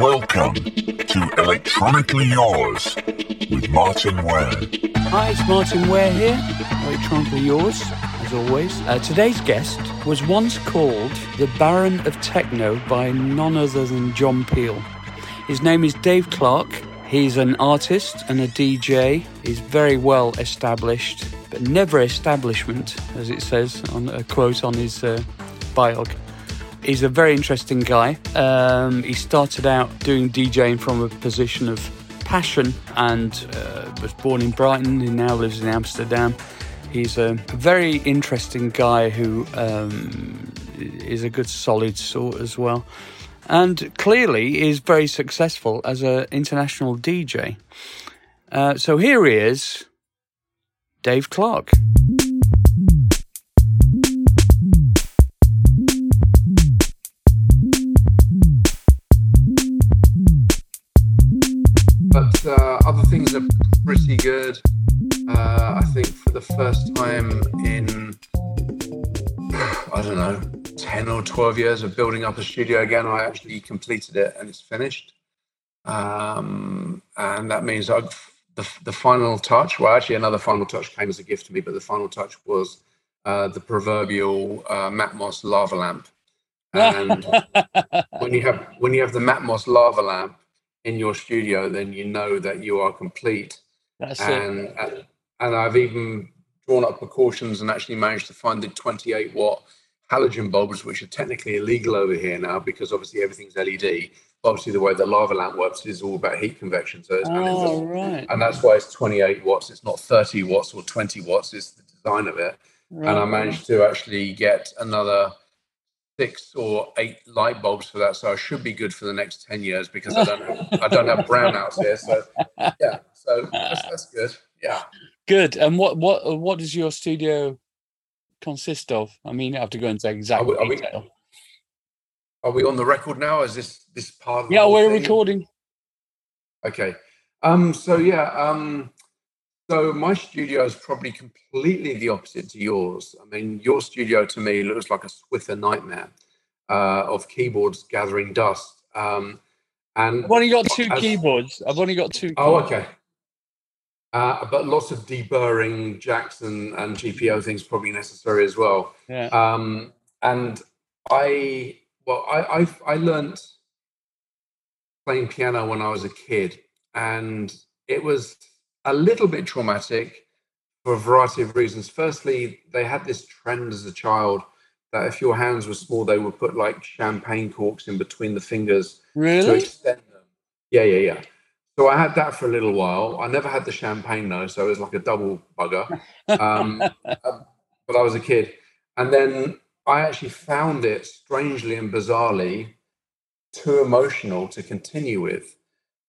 Welcome to Electronically Yours with Martyn Ware. Hi, it's Martyn Ware here, electronically yours, as always. Uh, today's guest was once called the Baron of Techno by none other than John Peel. His name is Dave Clarke. He's an artist and a DJ. He's very well established, but never establishment, as it says on a quote on his uh, biog. He's a very interesting guy. Um, he started out doing DJing from a position of passion and uh, was born in Brighton. He now lives in Amsterdam. He's a very interesting guy who um, is a good solid sort as well. And clearly is very successful as an international DJ. Uh, so here he is, Dave Clarke. Things are pretty good. Uh, I think for the first time in I don't know ten or twelve years of building up a studio again, I actually completed it and it's finished. Um, and that means I've the, the final touch. Well, actually, another final touch came as a gift to me, but the final touch was uh, the proverbial uh, Mathmos lava lamp. And when you have when you have the Mathmos lava lamp in your studio, then you know that you are complete. That's and it. and and I've even drawn up precautions and actually managed to find the 28 watt halogen bulbs, which are technically illegal over here now because obviously everything's LED. Obviously, the way the lava lamp works is all about heat convection. So, Oh, right. and that's why it's 28 watts. It's not 30 watts or 20 watts. It's the design of it. Right. And I managed to actually get another six or eight light bulbs for that. So I should be good for the next 10 years because I don't have, I don't have brownouts here. So yeah, so that's, that's good. Yeah. Good. And what what what does your studio consist of? I mean, you have to go into exact Are we- are we- Are we on the record now? Is this this part? Of the Yeah, we're thing? recording. Okay. Um. So yeah. Um. So my studio is probably completely the opposite to yours. I mean, your studio to me looks like a Swiffer nightmare uh, of keyboards gathering dust. Um. And I've only got two As- keyboards. I've only got two. Oh, keyboards. okay. Uh, but lots of deburring jacks and, and GPO things probably necessary as well. Yeah. Um, and I, well, I, I, I learned playing piano when I was a kid, and it was a little bit traumatic for a variety of reasons. Firstly, they had this trend as a child that if your hands were small, they would put like champagne corks in between the fingers to extend them. Yeah, yeah, yeah. So I had that for a little while. I never had the champagne though, so it was like a double bugger. Um, um, but I was a kid, and then I actually found it strangely and bizarrely too emotional to continue with,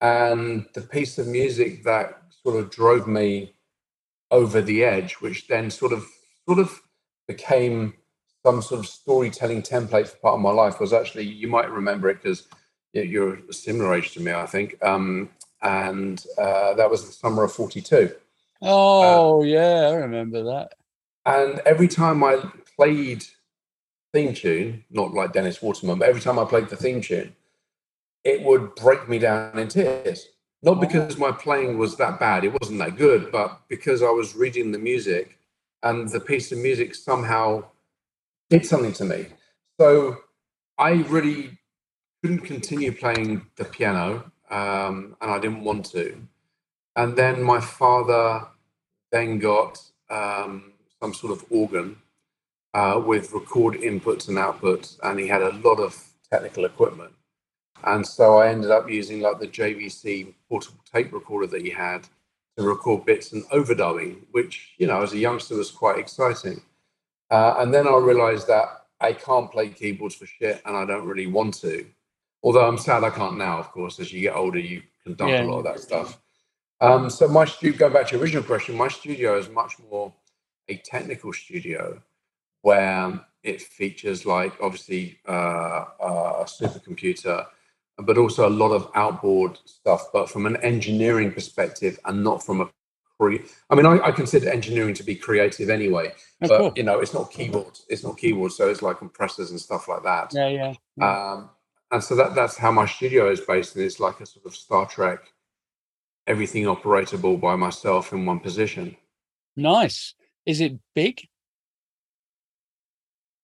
and the piece of music that sort of drove me over the edge, which then sort of sort of became some sort of storytelling template for part of my life was actually you might remember it because you're a similar age to me, I think. Um, and uh, that was the summer of 42. Oh, yeah, I remember that. And every time I played theme tune, not like Dennis Waterman, but every time I played the theme tune, it would break me down in tears. Not because my playing was that bad, it wasn't that good, but because I was reading the music and the piece of music somehow did something to me. So I really couldn't continue playing the piano, um, and I didn't want to. And then my father then got um, some sort of organ uh, with record inputs and outputs, and he had a lot of technical equipment. And so I ended up using like the JVC portable tape recorder that he had to record bits and overdubbing, which, you know, as a youngster was quite exciting. Uh, and then I realized that I can't play keyboards for shit and I don't really want to. Although I'm sad I can't now, of course. As you get older, you can dump Yeah. a lot of that stuff. Um, so my studio, going back to your original question, my studio is much more a technical studio where it features like obviously uh, a supercomputer, but also a lot of outboard stuff, but from an engineering perspective and not from a cre- I mean, I, I consider engineering to be creative anyway, Of but course. you know, it's not keyboards. It's not keyboards, so it's like compressors and stuff like that. Yeah, yeah. Um, and so that that's how my studio is based. And it's like a sort of Star Trek, everything operatable by myself in one position. Nice. Is it big?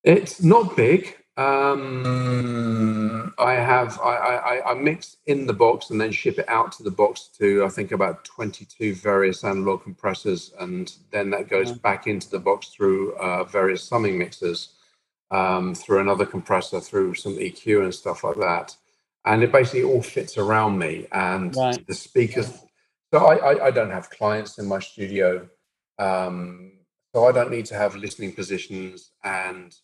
It's not big. Um, I have I, I, I mix in the box and then ship it out to the box to I think about 22 various analog compressors, and then that goes Yeah. back into the box through uh, various summing mixers, um, through another compressor, through some EQ and stuff like that, and it basically all fits around me and Right. the speakers. So I, I I don't have clients in my studio, um, so I don't need to have listening positions and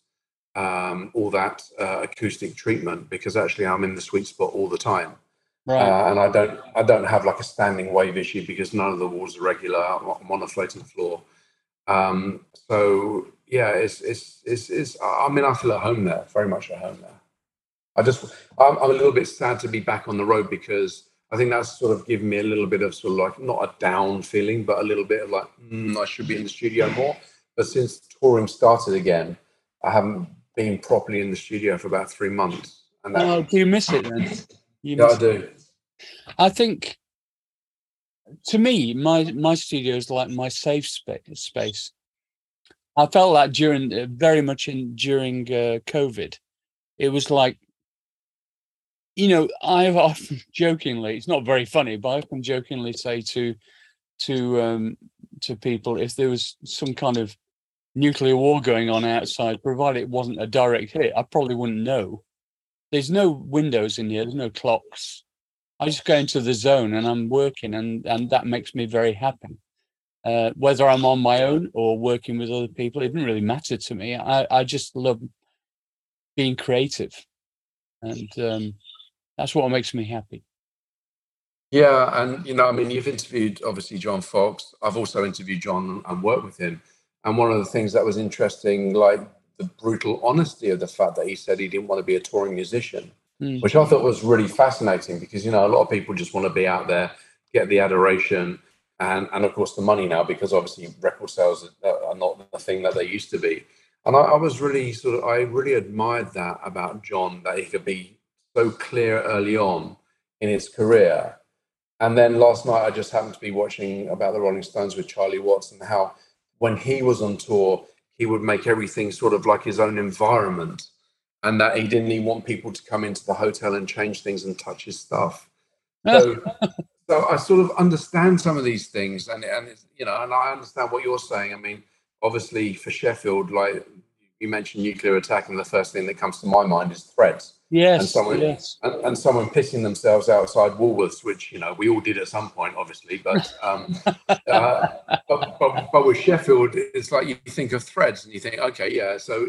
um, all that uh, acoustic treatment because actually I'm in the sweet spot all the time, Right. uh, and I don't I don't have like a standing wave issue because none of the walls are regular. I'm on a floating floor, um, so yeah, it's, it's it's it's I mean I feel at home there, very much at home there. I just I'm, I'm a little bit sad to be back on the road because I think that's sort of given me a little bit of sort of like not a down feeling, but a little bit of like mm, I should be in the studio more. But since touring started again, I haven't been properly in the studio for about three months, and that, oh, do you miss it then? You yeah, I do. I think to me, my my studio is like my safe spa- space. I felt that during uh, very much in during uh, COVID, it was like, you know, I've often jokingly, it's not very funny, but I often jokingly say to to um, to people if there was some kind of nuclear war going on outside, provided it wasn't a direct hit, I probably wouldn't know. There's no windows in here. There's no clocks. I just go into the zone and I'm working, and and that makes me very happy. Uh, whether I'm on my own or working with other people, it didn't really matter to me. I I just love being creative, and um, that's what makes me happy. Yeah, and you know, I mean, you've interviewed obviously John Foxx. I've also interviewed John and worked with him. And one of the things that was interesting, like the brutal honesty of the fact that he said he didn't want to be a touring musician, Mm. which I thought was really fascinating because you know a lot of people just want to be out there, get the adoration, and and of course the money now because obviously record sales are are not the thing that they used to be. And I, I was really sort of I really admired that about John that he could be so clear early on in his career and then last night, I just happened to be watching about the Rolling Stones with Charlie Watts and how when he was on tour, he would make everything sort of like his own environment and that he didn't even want people to come into the hotel and change things and touch his stuff. So, so I sort of understand some of these things and, and it's, you know, and I understand what you're saying. I mean, obviously for Sheffield, like you mentioned nuclear attack and the first thing that comes to my mind is Threads Yes, And someone- yes. and, and someone pissing themselves outside Woolworths, which you know we all did at some point, obviously. But um, uh, but, but but with Sheffield, it's like you think of threads and you think, okay, yeah, so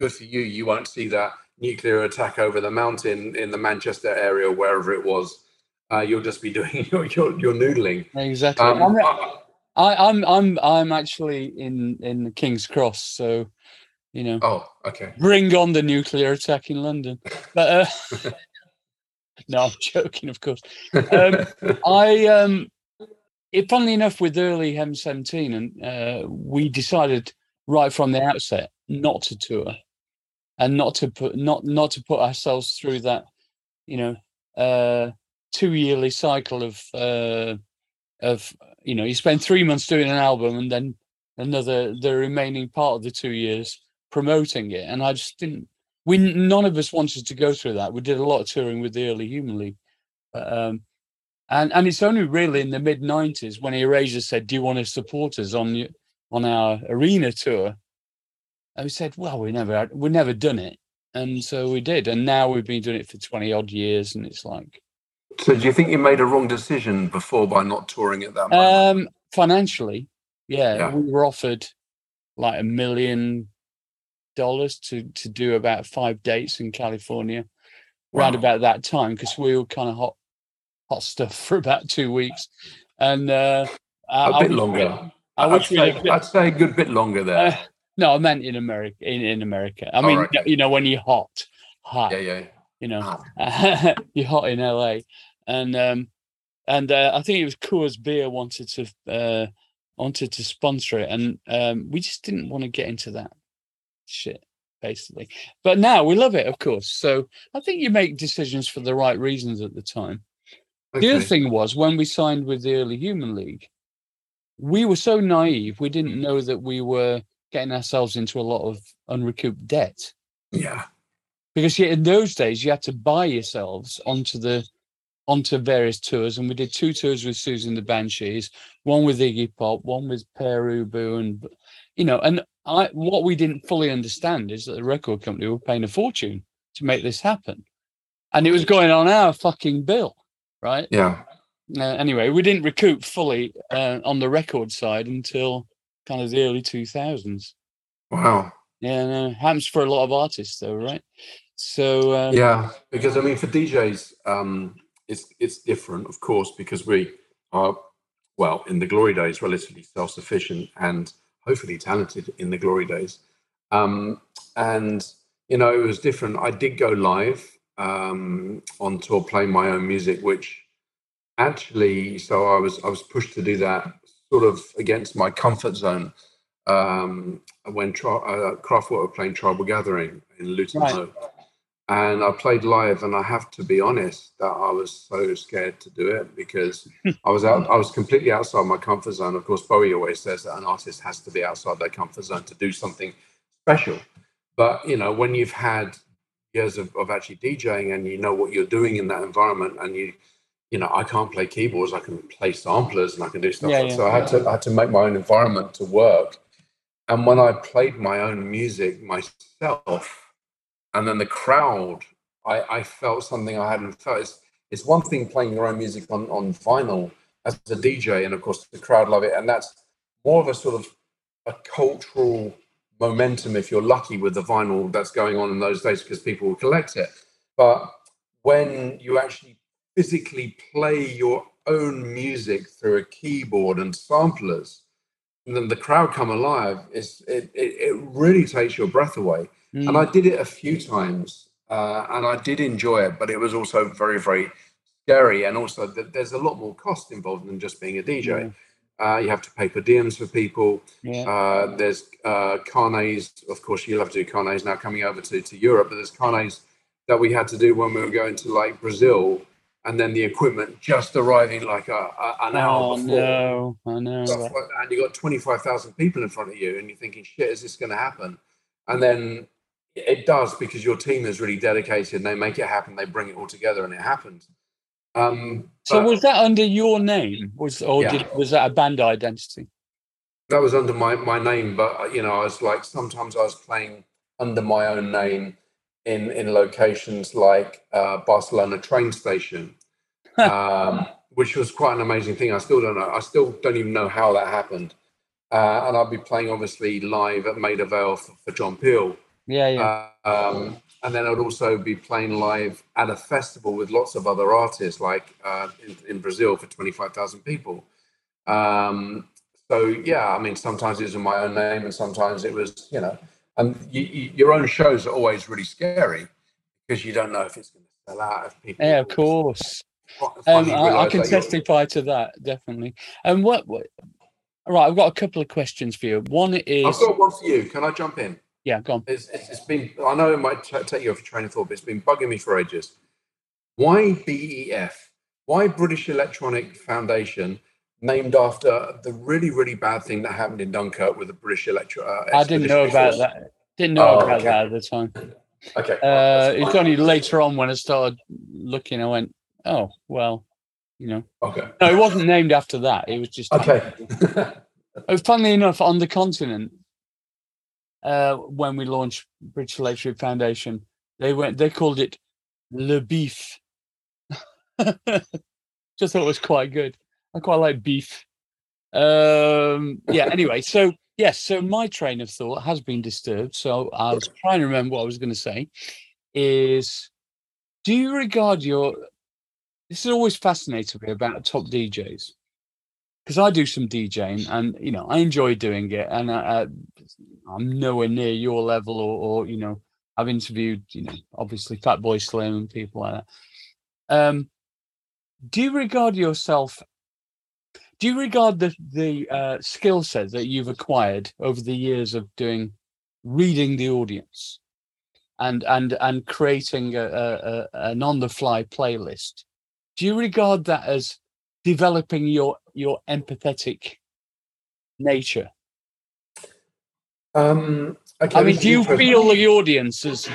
good for you. You won't see that nuclear attack over the mountain in the Manchester area, wherever it was. Uh, you'll just be doing your your, your noodling. Exactly. Um, I'm, uh, I, I'm I'm I'm actually in in King's Cross, so you know, oh, okay. bring on the nuclear attack in London. But uh, no, I'm joking, of course. Um, I um, it, funnily enough, with early Heaven 17, and uh, we decided right from the outset not to tour, and not to put not not to put ourselves through that, you know, uh, two yearly cycle of uh, of you know you spend three months doing an album and then another the remaining part of the two years promoting it, and I just didn't. We none of us wanted to go through that. We did a lot of touring with the early Human League, but, um, and and it's only really in the mid '90s when Erasure said, "Do you want to support us on your, on our arena tour?" And we said, "Well, we never had- we never done it," and so we did, and now we've been doing it for 20 odd years, and it's like So, do you think you made a wrong decision before by not touring at that moment? um, financially, yeah, Yeah. we were offered like a million dollars to to do about five dates in California Wow. about that time because we were kind of hot hot stuff for about two weeks, and uh, I- a I bit wish- longer. I I'd say, have I'd say a good bit longer there. Uh, no, I meant in America. In, in America, I Oh, mean, okay. you know, when you're hot, hot, yeah, yeah. you know, Ah. you're hot in LA, and um, and uh, I think it was Coors Beer wanted to uh, wanted to sponsor it, and um, we just didn't want to get into that shit. basically. But now we love it, of course. So I think you make decisions for the right reasons at the time. The other thing was when we signed with the Early Human League, we were so naive, we didn't know that we were getting ourselves into a lot of unrecouped debt. Yeah. Because yeah, in those days you had to buy yourselves onto the onto various tours, and we did two tours with Siouxsie and the Banshees, one with Iggy Pop, one with Pere Ubu, and you know, and I what we didn't fully understand is that the record company were paying a fortune to make this happen, and it was going on our fucking bill, right? Yeah. Uh, anyway, we didn't recoup fully uh, on the record side until kind of the early two thousands. Wow. Yeah, no, happens for a lot of artists, though, right? So um, Yeah, because I mean, for DJs, um, it's it's different, of course, because we are well in the glory days, relatively self-sufficient and hopefully talented in the glory days. Um, and you know, it was different. I did go live um, on tour, playing my own music, which actually, so I was I was pushed to do that sort of against my comfort zone um, when Tri- uh, Kraftwerk were playing Tribal Gathering in Luton Right. And I played live, and I have to be honest that I was so scared to do it because I was out, I was completely outside my comfort zone. Of course, Bowie always says that an artist has to be outside their comfort zone to do something special. But you know, when you've had years of, of actually DJing and you know what you're doing in that environment, and you, you know, I can't play keyboards, I can play samplers, and I can do stuff. Yeah, like yeah. So I had to, I had to make my own environment to work. And when I played my own music myself, and then the crowd, I, I felt something I hadn't felt. It's, it's one thing playing your own music on, on vinyl as a DJ, and of course the crowd love it, and that's more of a sort of a cultural momentum if you're lucky with the vinyl that's going on in those days because people will collect it. But when you actually physically play your own music through a keyboard and samplers, and then the crowd come alive, it, it, it really takes your breath away mm, and I did it a few times, uh, and I did enjoy it, but it was also very, very scary, and also th- there's a lot more cost involved than just being a DJ. Uh, you have to pay per diems for people. yeah, Uh, there's uh, carnets, of course, you'll have to do carnets now coming over to, to Europe, but there's carnets that we had to do when we were going to like Brazil, and then the equipment just arriving like a, a, an hour oh before no, I know. like and you've got 25,000 people in front of you, and you're thinking, shit, is this going to happen? And then it does because your team is really dedicated and they make it happen, they bring it all together, and it happens. Um, So was that under your name? Was or Yeah. did, was that a band identity? that was under my, my name, but uh, you know, I was like, sometimes I was playing under my own name in, in locations like uh, Barcelona train station, um, which was quite an amazing thing. I still don't know. I still don't even know how that happened. Uh, and I'll be playing obviously live at Maida Vale for, for John Peel. Yeah, yeah. Um, and then I'd also be playing live at a festival with lots of other artists, like uh, in, in Brazil for 25,000 people. Um, so, yeah, I mean, sometimes it was in my own name and sometimes it was, you know, and you, you, your own shows are always really scary because you don't know if it's going to sell out. If people yeah, of course. Um, I, I can testify to that definitely. And what, what? Right, I've got a couple of questions for you. One is, I've got one for you. Can I jump in? Yeah, go on. It's, it's, been, I know it might t- take you off train of thought, but it's been bugging me for ages. Why BEF? Why British Electronic Foundation, named after the really, really bad thing that happened in Dunkirk with the British Electro? Uh, I didn't know about Force? that. Didn't know Oh, about okay. that at the time. Okay. Uh, it's only later on when I started looking. I went, oh well, you know. Okay. No, it wasn't named after that. It was just Okay. Uh, Funnily enough, on the continent, uh, when we launched British Electric Foundation, they went. They called it Le Beef. Just thought it was quite good. I quite like beef. Um, yeah. Anyway, so yes, so my train of thought has been disturbed. So I was trying to remember what I was going to say. Is do you regard your this is always fascinated me about top DJs because I do some DJing and you know I enjoy doing it and I, I'm nowhere near your level or, or you know I've interviewed you know obviously Fatboy Slim and people like that. Um, do you regard yourself? Do you regard the the uh, skill set that you've acquired over the years of doing reading the audience and and and creating a, a, a, an on the fly playlist. Do you regard that as developing your your empathetic nature? Um, okay, I mean, do you feel the audience as?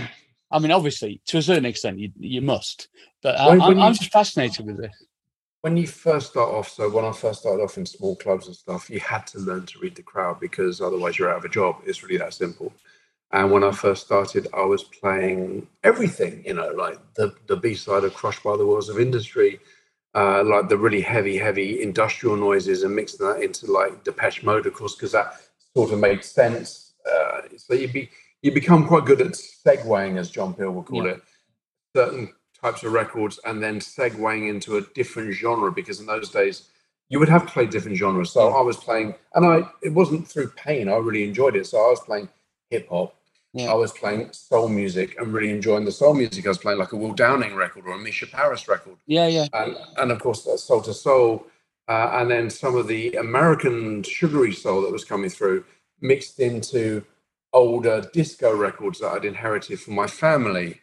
I mean, obviously, to a certain extent, you you must. But I, When- I'm, when I'm you- just fascinated with this. when you first start off, so when I first started off in small clubs and stuff, you had to learn to read the crowd because otherwise you're out of a job. It's really that simple. And when I first started, I was playing everything, you know, like the, the B side of Crushed by the Wheels of Industry, uh, like the really heavy, heavy industrial noises and mixing that into like Depeche Mode, of course, because that sort of made sense. Uh, so you be you become quite good at segueing, as John Peel would call Yeah. it, certain types of records and then segueing into a different genre because in those days you would have to play different genres. So I was playing, and I it wasn't through pain. I really enjoyed it. So I was playing hip hop. Yeah. I was playing soul music and really enjoying the soul music. I was playing like a Will Downing record or a Mica Paris record Yeah, yeah, and, and of course that's soul to soul uh, and then some of the american sugary soul that was coming through mixed into older disco records that i'd inherited from my family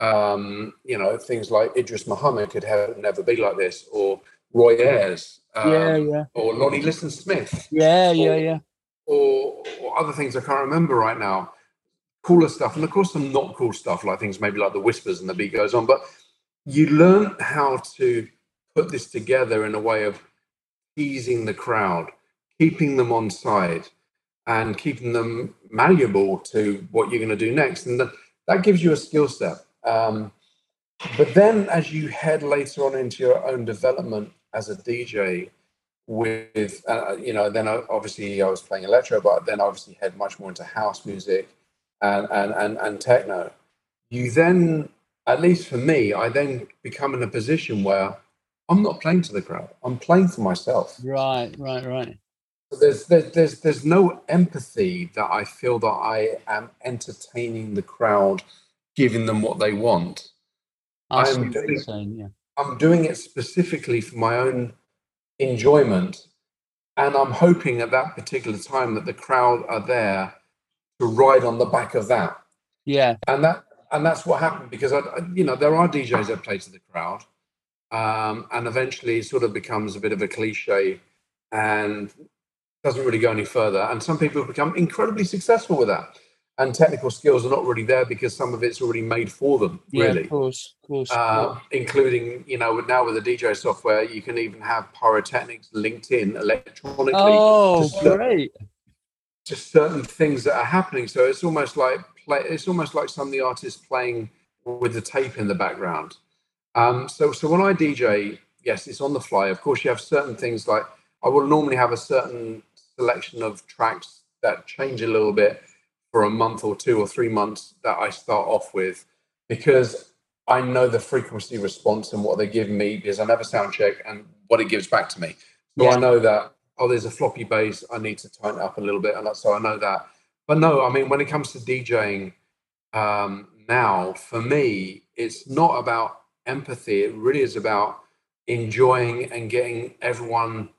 um, you know things like idris muhammad could heaven ever be like this or roy ayers um, yeah, yeah, or lonnie liston smith yeah, yeah, yeah. or, or other things I can't remember right now. Cooler stuff, and of course some not cool stuff, like things maybe like the whispers and the beat goes on. But you learn how to put this together in a way of teasing the crowd, keeping them on side, and keeping them malleable to what you're going to do next, and that, gives you a skill set. Um, but then, as you head later on into your own development as a DJ, with uh, you know then I, obviously I was playing electro but then obviously head much more into house music and and and, and techno you then at least for me I then become in a position where I'm not playing to the crowd I'm playing for myself Right, right, right. so there's, there's there's there's no empathy that I feel that I am entertaining the crowd giving them what they want I I'm doing- saying. Yeah, I'm doing it specifically for my own enjoyment. And I'm hoping at that particular time that the crowd are there to ride on the back of that. yeah, And that and that's what happened because I, you know there are DJs that play to the crowd, um, and eventually it sort of becomes a bit of a cliche and doesn't really go any further. And some people become incredibly successful with that. And technical skills are not really there because some of it's already made for them. yeah. Really, Of course, of course. uh, including you know now with the DJ software, you can even have pyrotechnics linked in electronically oh, to, great. To certain things that are happening. So it's almost like play. It's almost like some of the artists playing with the tape in the background. Um, so so when I DJ, yes, it's on the fly. Of course, you have certain things like I will normally have a certain selection of tracks that change a little bit for a month or two or three months that I start off with because I know the frequency response and what they give me because I never sound check and what it gives back to me. So Yeah. I know that oh, there's a floppy bass. I need to tighten up a little bit, and that's so I know that. But no, I mean when it comes to DJing um, now, for me, it's not about empathy. It really is about enjoying and getting everyone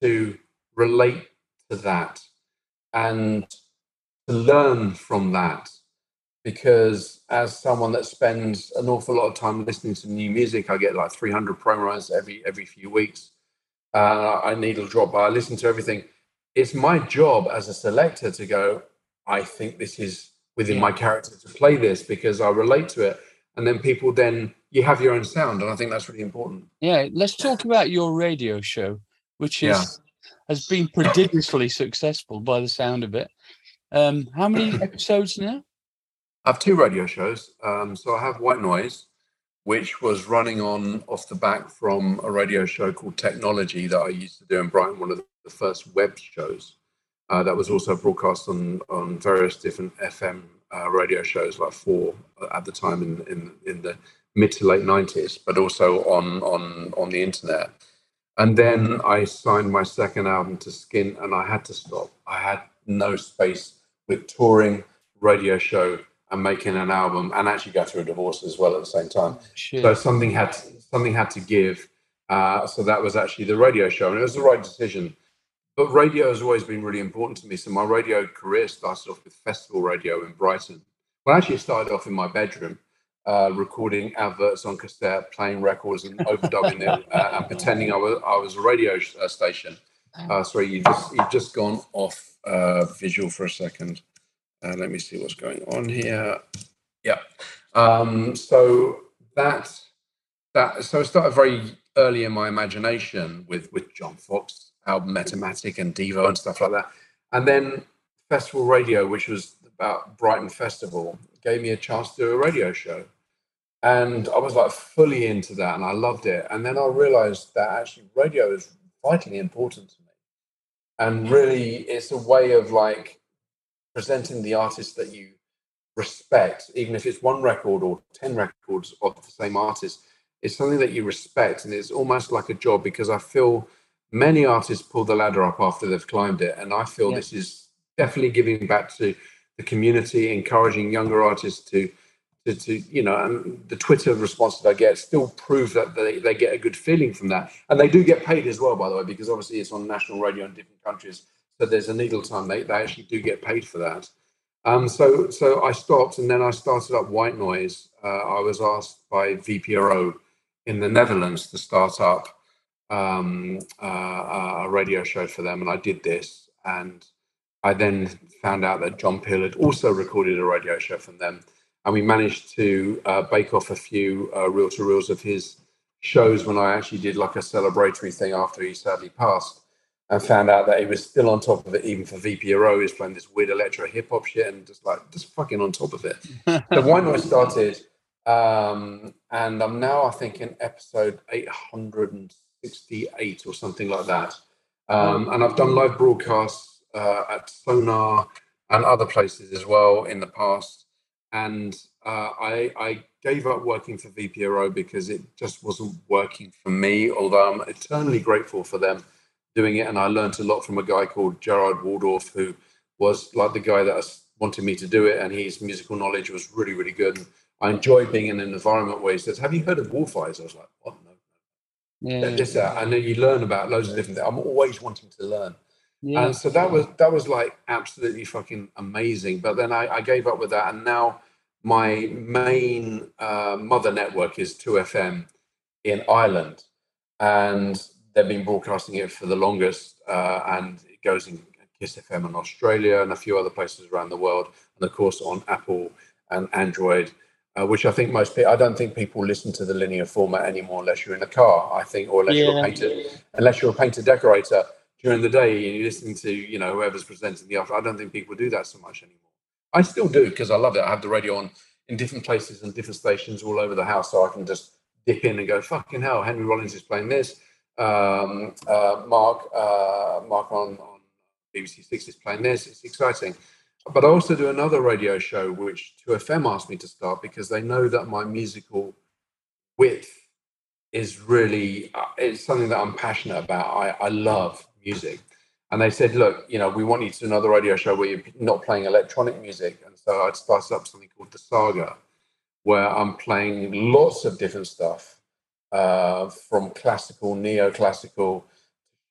to relate to that and to learn from that because as someone that spends an awful lot of time listening to new music i get like 300 promos every every few weeks uh, i needle drop i listen to everything it's my job as a selector to go i think this is within my character to play this because i relate to it and then people then you have your own sound and i think that's really important Yeah, let's talk about your radio show, which is Yeah. has been prodigiously successful by the sound of it. Um, how many episodes now? I have two radio shows. Um, so I have White Noise, which was running on off the back from a radio show called Technology that I used to do in Brighton, one of the first web shows. Uh, that was also broadcast on on various different FM uh, radio shows, like four at the time in in, in the mid to late nineties, but also on on on the internet. And then I signed my second album to Skint, and I had to stop. I had no space with touring, radio show, and making an album, and actually go through a divorce as well at the same time. Shit. So something had to, something had to give. Uh, so that was actually the radio show, and it was the right decision. But radio has always been really important to me. So my radio career started off with festival radio in Brighton, Well, actually, it started off in my bedroom, uh, recording adverts on cassette, playing records, and overdubbing them, uh, and pretending I was I was a radio sh- uh, station. Uh, sorry, you just you've just gone off uh, visual for a second. Uh, let me see what's going on here. Yeah. Um, so that that so it started very early in my imagination with with John Foxx album Metamatic and Devo and stuff like that, and then Festival Radio, which was about Brighton Festival, gave me a chance to do a radio show. And I was like fully into that and I loved it. And then I realized that actually radio is vitally important to me. And really, it's a way of like presenting the artist that you respect, even if it's one record or 10 records of the same artist, it's something that you respect. And it's almost like a job because I feel many artists pull the ladder up after they've climbed it. And I feel Yeah. this is definitely giving back to the community, encouraging younger artists to. To, to you know, and the Twitter response that I get still prove that they, they get a good feeling from that, and they do get paid as well, by the way, because obviously it's on national radio in different countries, so there's a needle time. They, they actually do get paid for that. Um, so so I stopped, and then I started up White Noise. Uh, I was asked by VPRO in the Netherlands to start up um, uh, a radio show for them, and I did this. And I then found out that John Peel had also recorded a radio show from them, and we managed to uh, bake off a few uh, reel to reels of his shows when I actually did like a celebratory thing after he sadly passed and found out that he was still on top of it, even for VPRO. He was playing this weird electro hip hop shit and just like just fucking on top of it. so White Noise started, um, and I'm now I think in episode 868 or something like that. Um, and I've done live broadcasts uh, at Sonar and other places as well in the past. And uh, I, I gave up working for VPRO because it just wasn't working for me. Although I'm eternally grateful for them doing it, and I learned a lot from a guy called Gerard Waldorf, who was like the guy that wanted me to do it, and his musical knowledge was really, really good. And I enjoyed being in an environment where he says, "Have you heard of Wolf Eyes?" I was like, "What? No." yeah, Just that, and then you learn about loads of different things. I'm always wanting to learn. yeah. And so that was that was like absolutely fucking amazing. But then I, I gave up with that, and now my main uh, mother network is 2FM in Ireland, and they've been broadcasting it for the longest, uh, and it goes in Kiss FM in Australia and a few other places around the world, and of course on Apple and Android. Uh, which I think most people, I don't think people listen to the linear format anymore unless you're in a car. I think, or unless you're a Yeah. painter, unless you're a painter decorator during the day and you're listening to you know whoever's presenting the after. I don't think people do that so much anymore. I still do because I love it. I have the radio on in different places and different stations all over the house, so I can just dip in and go, "Fucking hell!" Henry Rollins is playing this. Um, uh, Mark uh, Mark on on BBC Six is playing this. It's exciting. But I also do another radio show which 2FM asked me to start because they know that my musical width is really uh, it's something that I'm passionate about. I, I love music. And they said, look, you know, we want you to do another radio show where you're not playing electronic music. And so I'd started up something called The Saga, where I'm playing lots of different stuff uh, from classical, neoclassical,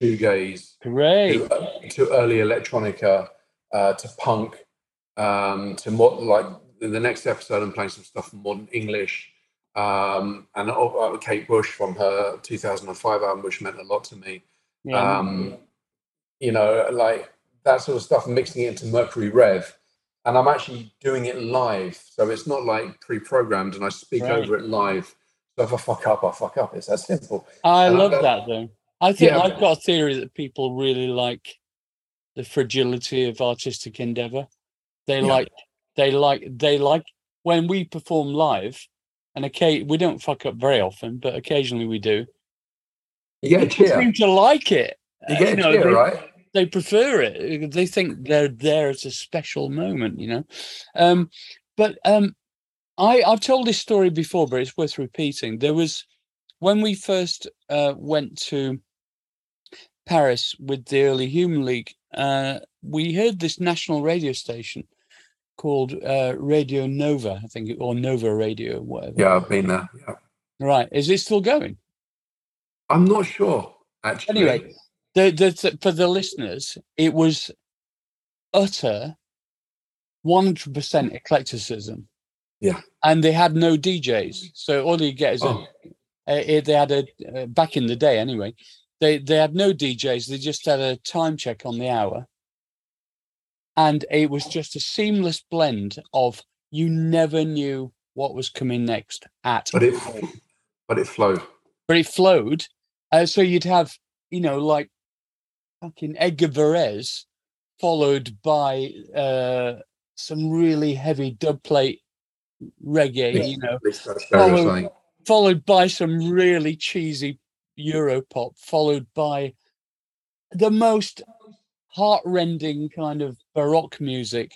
shoegaze, Great. to, uh, to early electronica, uh, to punk, um, to mod, like in the next episode, I'm playing some stuff from modern English. Um, and uh, Kate Bush from her 2005 album, which meant a lot to me. Yeah. Um, you know, like that sort of stuff, mixing it into Mercury Rev. And I'm actually doing it live. So it's not like pre programmed and I speak Right. over it live. So if I fuck up, I fuck up. It's that simple. I and love don't- that though. I think Yeah. I've got a theory that people really like the fragility of artistic endeavor. They Yeah. like they like they like when we perform live and okay we don't fuck up very often, but occasionally we do. You get a People cheer. seem to like it. You Uh, get a know, cheer, they, right? they prefer it. They think they're there at a special moment, you know. Um, but um, I I've told this story before, but it's worth repeating. There was when we first uh, went to Paris with the early Human League. Uh, we heard this national radio station called uh, Radio Nova, I think, or Nova Radio, whatever. Yeah, I've been there. Yeah. Right. Is it still going? I'm not sure, actually. Anyway, the, the, th- for the listeners, it was utter 100% eclecticism. Yeah. And they had no DJs. So all you get is Oh. a, a, they had a, uh, back in the day anyway, they, they had no DJs. They just had a time check on the hour. And it was just a seamless blend of you never knew what was coming next at But it, but it flowed. but it flowed. Uh, so you'd have, you know, like fucking Edgar Varese, followed by uh, some really heavy dub plate reggae, you know, At least that's very Follow- exciting. followed by some really cheesy Europop, followed by the most heartrending kind of Baroque music.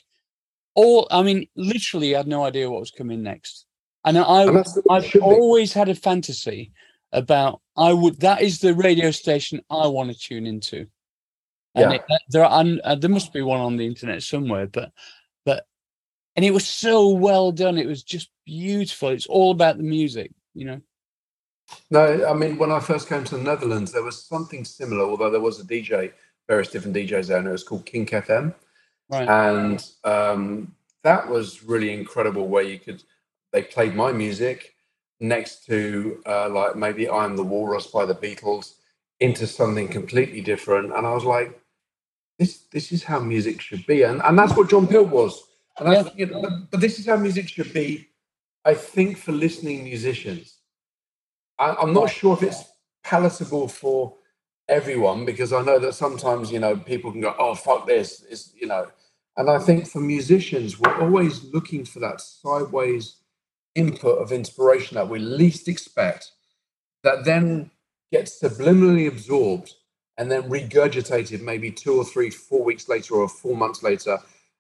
All, I mean, literally, I had no idea what was coming next. And I, And that's the way it I've should be. always had a fantasy about I would that is the radio station I want to tune into. And Yeah. it, there are and, uh, there must be one on the internet somewhere, but but and it was so well done. It was just beautiful. It's all about the music, you know. No, I mean, when I first came to the Netherlands, there was something similar, although there was a DJ, various different DJs there, and it was called Kink FM. Right. And um, that was really incredible where you could, they played my music next to uh, like maybe I'm the Walrus by the Beatles into something completely different. And I was like, this, this is how music should be. And, and that's what John Peel was. And I, you know, but, but this is how music should be, I think, for listening musicians. I, I'm not sure if it's palatable for everyone because I know that sometimes you know people can go, "Oh fuck this," is you know, and I think for musicians we're always looking for that sideways input of inspiration that we least expect, that then gets subliminally absorbed and then regurgitated maybe two or three, four weeks later or four months later,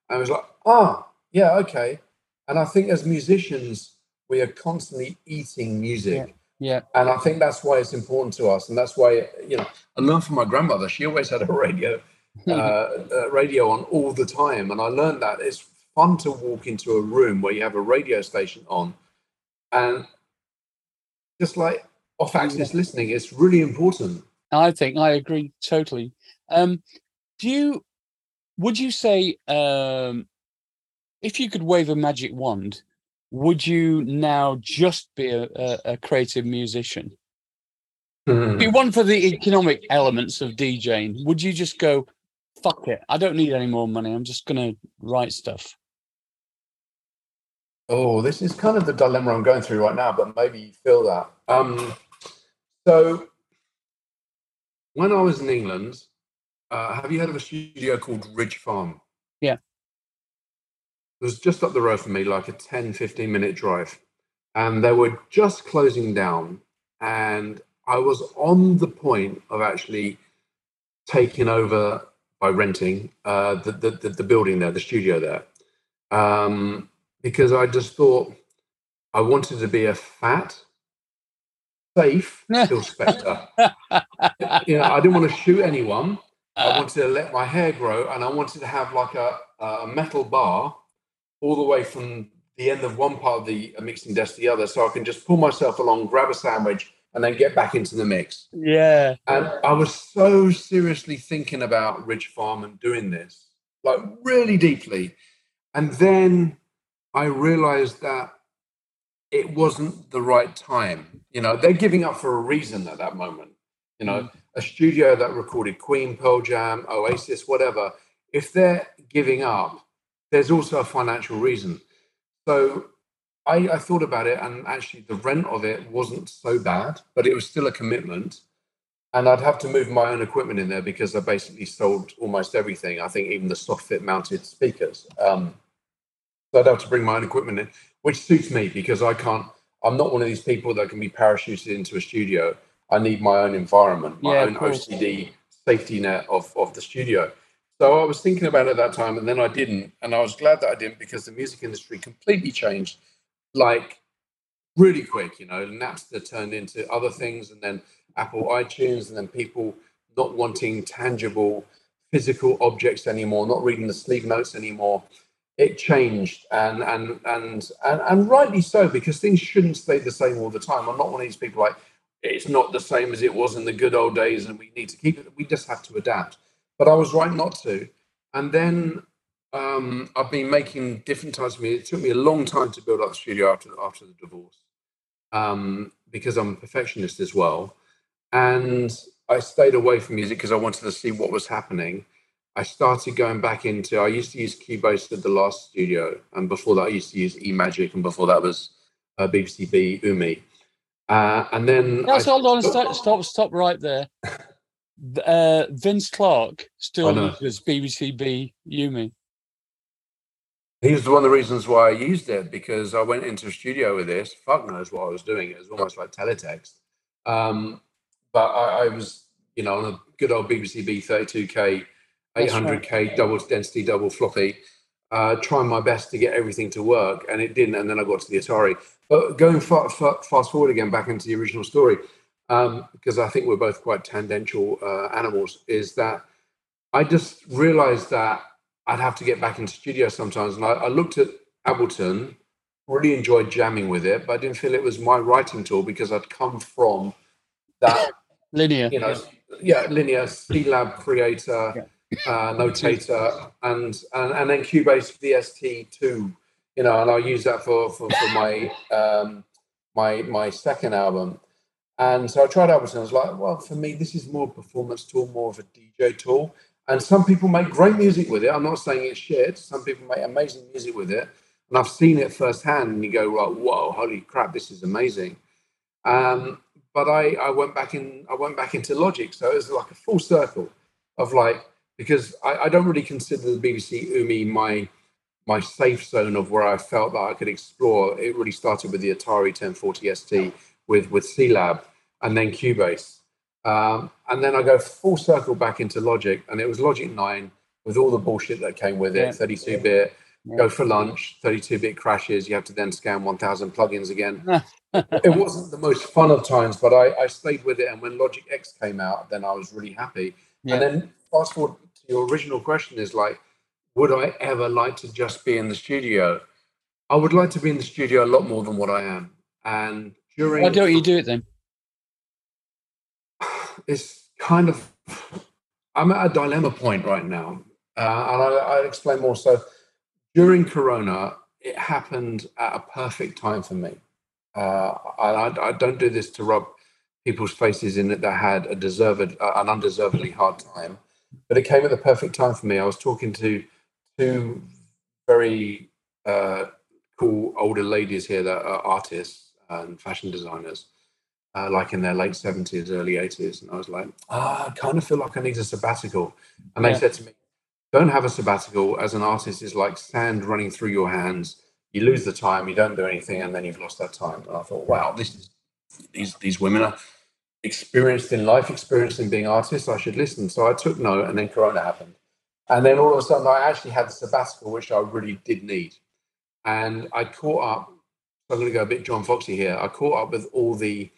and was like, ah, yeah, okay. And I think as musicians we are constantly eating music. Yeah. And I think that's why it's important to us. And that's why, you know, I learned from my grandmother, she always had a radio, uh, uh, radio on all the time. And I learned that it's fun to walk into a room where you have a radio station on and just like off axis listening, it's really important. I think I agree totally. Um, do you would you say um, if you could wave a magic wand, would you now just be a, a, a creative musician? If you want for the economic elements of DJing, would you just go, fuck it, I don't need any more money, I'm just gonna write stuff? Oh, this is kind of the dilemma I'm going through right now, but maybe you feel that. Um, so, when I was in England, uh, have you heard of a studio called Ridge Farm? Yeah. It was just up the road from me, like a 10, 15 minute drive. And they were just closing down. And I was on the point of actually taking over by renting uh, the, the, the, building there, the studio there. Um, because I just thought I wanted to be a fat, safe Phil Spector. you know, I didn't want to shoot anyone. I uh, wanted to let my hair grow, and I wanted to have like a, a metal bar all the way from the end of one part of the uh, mixing desk to the other, so I can just pull myself along, grab a sandwich, and then get back into the mix. yeah. And I was so seriously thinking about Ridge Farm and doing this, like really deeply. And then I realized that it wasn't the right time. You know, they're giving up for a reason at that moment. You know, mm. A studio that recorded Queen, Pearl Jam, Oasis, whatever, if they're giving up, there's also a financial reason. So I, I thought about it, and actually, the rent of it wasn't so bad, but it was still a commitment. And I'd have to move my own equipment in there because I basically sold almost everything. I think even the soffit mounted speakers. Um, so I'd have to bring my own equipment in, which suits me because I can't. I'm not one of these people that can be parachuted into a studio. I need my own environment, my Yeah, own. OCD safety net of, of the studio. So I was thinking about it at that time, and then I didn't, and I was glad that I didn't because the music industry completely changed, like really quick. You know, Napster turned into other things, and then Apple iTunes, and then people not wanting tangible, physical objects anymore, not reading the sleeve notes anymore. It changed, and and and and, and rightly so because things shouldn't stay the same all the time. I'm not one of these people like it's not the same as it was in the good old days, and we need to keep it. We just have to adapt. But I was right not to. And then um, I've been making different types of music. It took me a long time to build up the studio after after the divorce, um, because I'm a perfectionist as well, and I stayed away from music because I wanted to see what was happening. I started going back into. I used to use Cubase at the last studio, and before that, I used to use eMagic, and before that was uh, BBC B Umi. Uh, and then Yes, hold on, stop, stop, stop right there. Uh, Vince Clarke still uses BBC B Umi. He was one of the reasons why I used it because I went into a studio with this. Fuck knows what I was doing. It was almost like teletext. Um, but I, I, was, you know, on a good old BBC B 32K, 800K right. double density, double floppy, uh, trying my best to get everything to work, and it didn't. And then I got to the Atari. But going far, far, fast forward again back into the original story, um, because I think we're both quite tangential uh, animals, is that I just realized that I'd have to get back into studio sometimes. And I, I looked at Ableton, really enjoyed jamming with it, but I didn't feel it was my writing tool because I'd come from that linear, you know, yeah, yeah linear Lab creator, yeah. Uh, notator, and, and and then Cubase VST two, you know, and I use that for for, for my um, my my second album. And so I tried Ableton. I was like, well, for me, this is more a performance tool, more of a DJ tool. And some people make great music with it. I'm not saying it's shit. Some people make amazing music with it. And I've seen it firsthand, and you go, right, whoa, holy crap, this is amazing. Um, but I, I went back in, I went back into Logic. So it was like a full circle of like, because I, I don't really consider the BBC Umi my my safe zone of where I felt that I could explore. It really started with the Atari 1040 ST with with Lab and then Cubase. Um, and then I go full circle back into Logic, and it was Logic 9 with all the bullshit that came with it 32 bit, yeah. go for lunch, 32 bit crashes. You have to then scan 1000 plugins again. it wasn't the most fun of times, but I, I, stayed with it. And when Logic X came out, then I was really happy. Yeah. And then fast forward your original question is like, would I ever like to just be in the studio? I would like to be in the studio a lot more than what I am. And during. Why don't you do it then? it's kind of I'm at a dilemma point right now, uh, and I, I'll explain more. So during Corona, it happened at a perfect time for me. Uh, I, I, don't do this to rub people's faces in that they had a deserved, uh, an undeservedly hard time, but it came at the perfect time for me. I was talking to two very uh, cool older ladies here that are artists and fashion designers, uh, like in their late 70s, early 80s. And I was like, ah, I kind of feel like I need a sabbatical. And they yeah. said to me, don't have a sabbatical as an artist is like sand running through your hands. You lose the time, you don't do anything, and then you've lost that time. And I thought, wow, this is these these women are experienced in life, experienced in being artists. I should listen. So I took note, and then Corona happened. And then all of a sudden, I actually had the sabbatical, which I really did need. And I caught up. I'm going to go a bit John Foxy here. I caught up with all the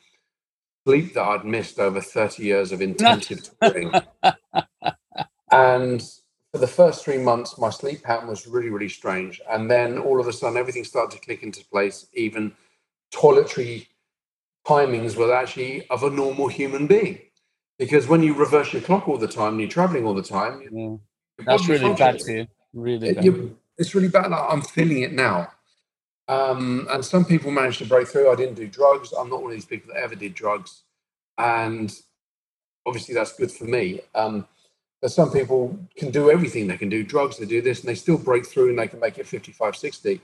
sleep that I'd missed over 30 years of intensive touring. and for the first three months, my sleep pattern was really, really strange. And then all of a sudden, everything started to click into place. Even toiletry timings were actually of a normal human being. Because when you reverse your clock all the time and you're traveling all the time, yeah. that's really bad. Really bad. It, it's really bad. I'm feeling it now. Um, and some people managed to break through. I didn't do drugs. I'm not one of these people that ever did drugs. And obviously, that's good for me. Um, but some people can do everything. They can do drugs, they do this, and they still break through and they can make it 55, 60.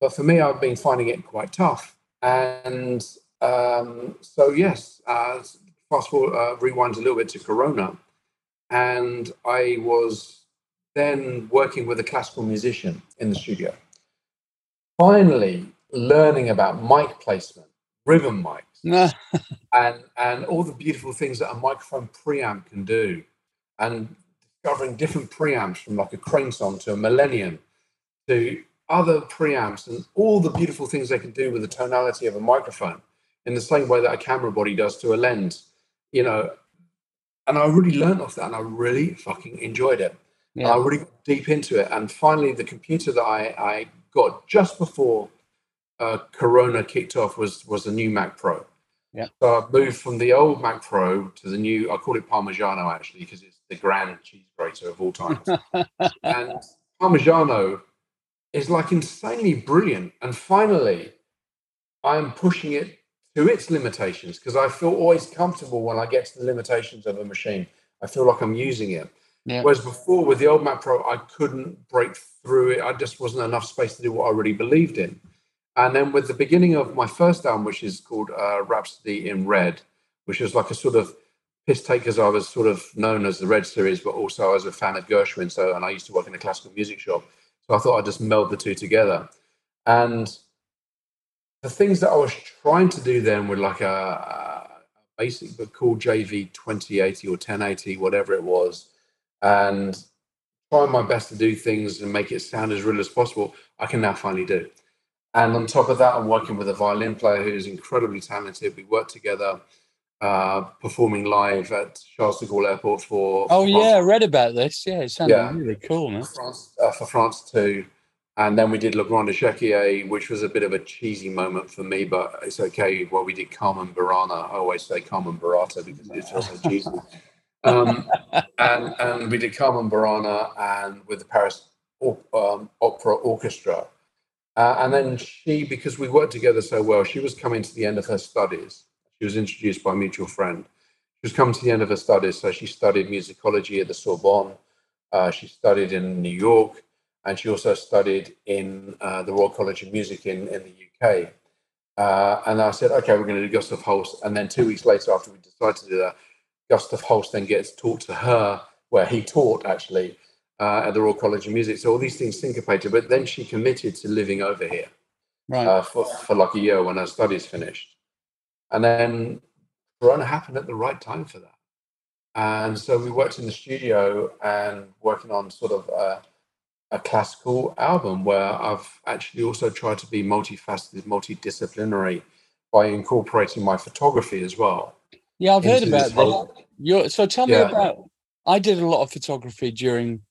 But for me, I've been finding it quite tough. And um, so, yes, uh, fast forward, uh, rewind a little bit to Corona. And I was then working with a classical musician in the studio. Finally learning about mic placement, ribbon mics, and and all the beautiful things that a microphone preamp can do, and discovering different preamps from like a Crane Song to a Millennium to other preamps and all the beautiful things they can do with the tonality of a microphone in the same way that a camera body does to a lens, you know. And I really learned off that and I really fucking enjoyed it. Yeah. I really got deep into it. And finally, the computer that I, I got just before uh, Corona kicked off was was the new Mac Pro. Yeah. So I moved from the old Mac Pro to the new. I call it Parmigiano actually because it's the grand cheese grater of all time. and Parmigiano is like insanely brilliant. And finally, I'm pushing it to its limitations because I feel always comfortable when I get to the limitations of a machine. I feel like I'm using it. Yeah. Whereas before with the old Mac Pro, I couldn't break through it. I just wasn't enough space to do what I really believed in. And then with the beginning of my first album, which is called uh, Rhapsody in Red, which was like a sort of piss take as I was sort of known as the Red Series, but also I was a fan of Gershwin. So, and I used to work in a classical music shop. So I thought I'd just meld the two together. And the things that I was trying to do then were like a, a basic but cool JV 2080 or 1080, whatever it was, and trying my best to do things and make it sound as real as possible. I can now finally do. And on top of that, I'm working with a violin player who's incredibly talented. We work together, uh, performing live at Charles de Gaulle Airport for. Oh for yeah, I read about this. Yeah, it sounded Yeah. really cool, man. France, uh, for France 2. And then we did Le Grand Échiquier, which was a bit of a cheesy moment for me, but it's okay. Well, we did Carmen Burana. I always say Carmen Barata because it's so cheesy. Um, and, and we did Carmen Burana and with the Paris um, Opera Orchestra. Uh, and then she, because we worked together so well, she was coming to the end of her studies. She was introduced by a mutual friend. She was coming to the end of her studies. So she studied musicology at the Sorbonne. Uh, she studied in New York and she also studied in uh, the Royal College of Music in, in the UK. Uh, and I said, okay, we're going to do Gustav Holst. And then two weeks later, after we decided to do that, Gustav Holst then gets taught to her, where he taught actually uh, at the Royal College of Music. So all these things syncopated. But then she committed to living over here Right. uh, for, for like a year when her studies finished. And then Corona happened at the right time for that. And so we worked in the studio and working on sort of a, classical album where I've actually also tried to be multifaceted, multidisciplinary by incorporating my photography as well. yeah, I've heard about that. You're, so tell me about. I did a lot of photography during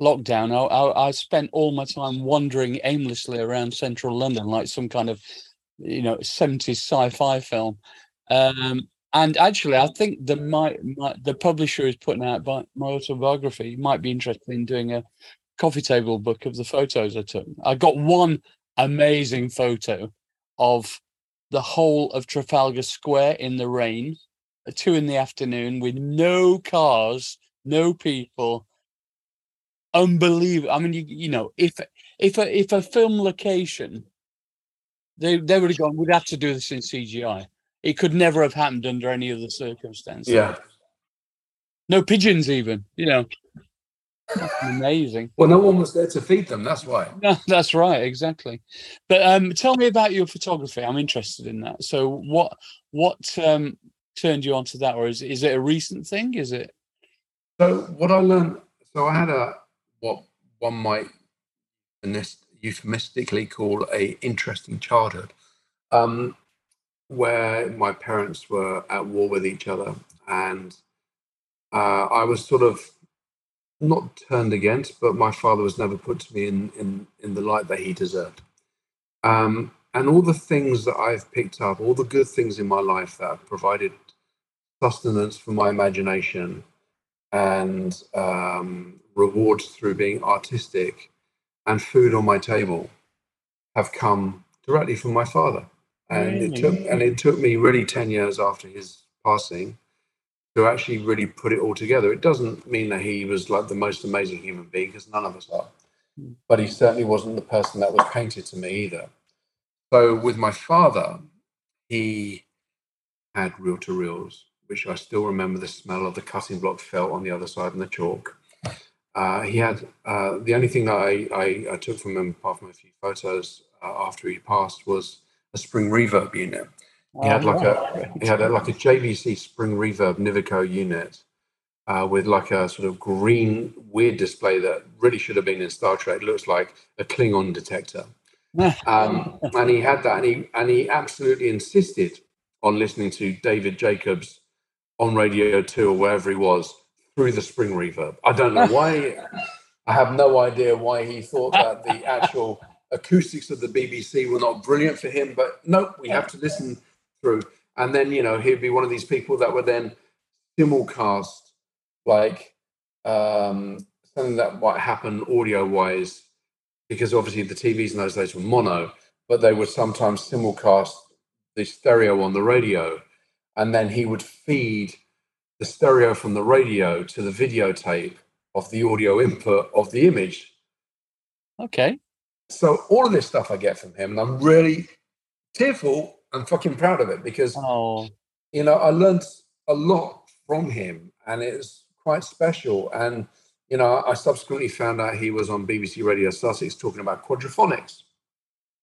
lockdown. I, I, I spent all my time wandering aimlessly around central London, like some kind of, you know, 70s sci-fi film. Um, and actually, I think the my, my the publisher is putting out my autobiography. Might be interested in doing a coffee table book of the photos I took. I got one amazing photo of the whole of Trafalgar Square in the rain, at two in the afternoon, with no cars, no people. Unbelievable. I mean, you, you know, if if a if a film location, they they would have gone, we'd have to do this in CGI. It could never have happened under any other circumstances. Yeah. No pigeons, even. You know, amazing. Well, no one was there to feed them. That's why. No, that's right, exactly. But um, tell me about your photography. I'm interested in that. So, what what um, turned you onto that, or is is it a recent thing? Is it? So what I learned, so I had a what one might euphemist- euphemistically call a interesting childhood, um, where my parents were at war with each other, and uh, I was sort of not turned against, but my father was never put to me in in in the light that he deserved. Um, and all the things that I've picked up, all the good things in my life that have provided sustenance for my imagination and um, rewards through being artistic and food on my table have come directly from my father. And it took and it took me really 10 years after his passing to actually really put it all together. It doesn't mean that he was like the most amazing human being, because none of us are. Mm. But he certainly wasn't the person that was painted to me either. So with my father, he had reel to reels, which I still remember the smell of the cutting block felt on the other side and the chalk. Uh, he had uh, the only thing that I, I, I took from him, apart from a few photos uh, after he passed, was a spring reverb unit. He had like a he had a, like a JVC spring reverb Nivico unit uh, with like a sort of green weird display that really should have been in Star Trek. It looks like a Klingon detector. Um, and he had that, and he and he absolutely insisted on listening to David Jacobs on Radio Two or wherever he was through the spring reverb. I don't know why. I have no idea why he thought that the actual acoustics of the BBC were not brilliant for him. But nope, we have to listen through. And then you know he'd be one of these people that would then simulcast like um, something that might happen audio wise, because obviously the TVs in those days were mono, but they would sometimes simulcast the stereo on the radio, and then he would feed the stereo from the radio to the videotape of the audio input of the image. Okay. So all of this stuff I get from him, and I'm really tearful and fucking proud of it because Oh, you know I learned a lot from him, and it's quite special. And you know, I subsequently found out he was on BBC Radio Sussex talking about quadraphonics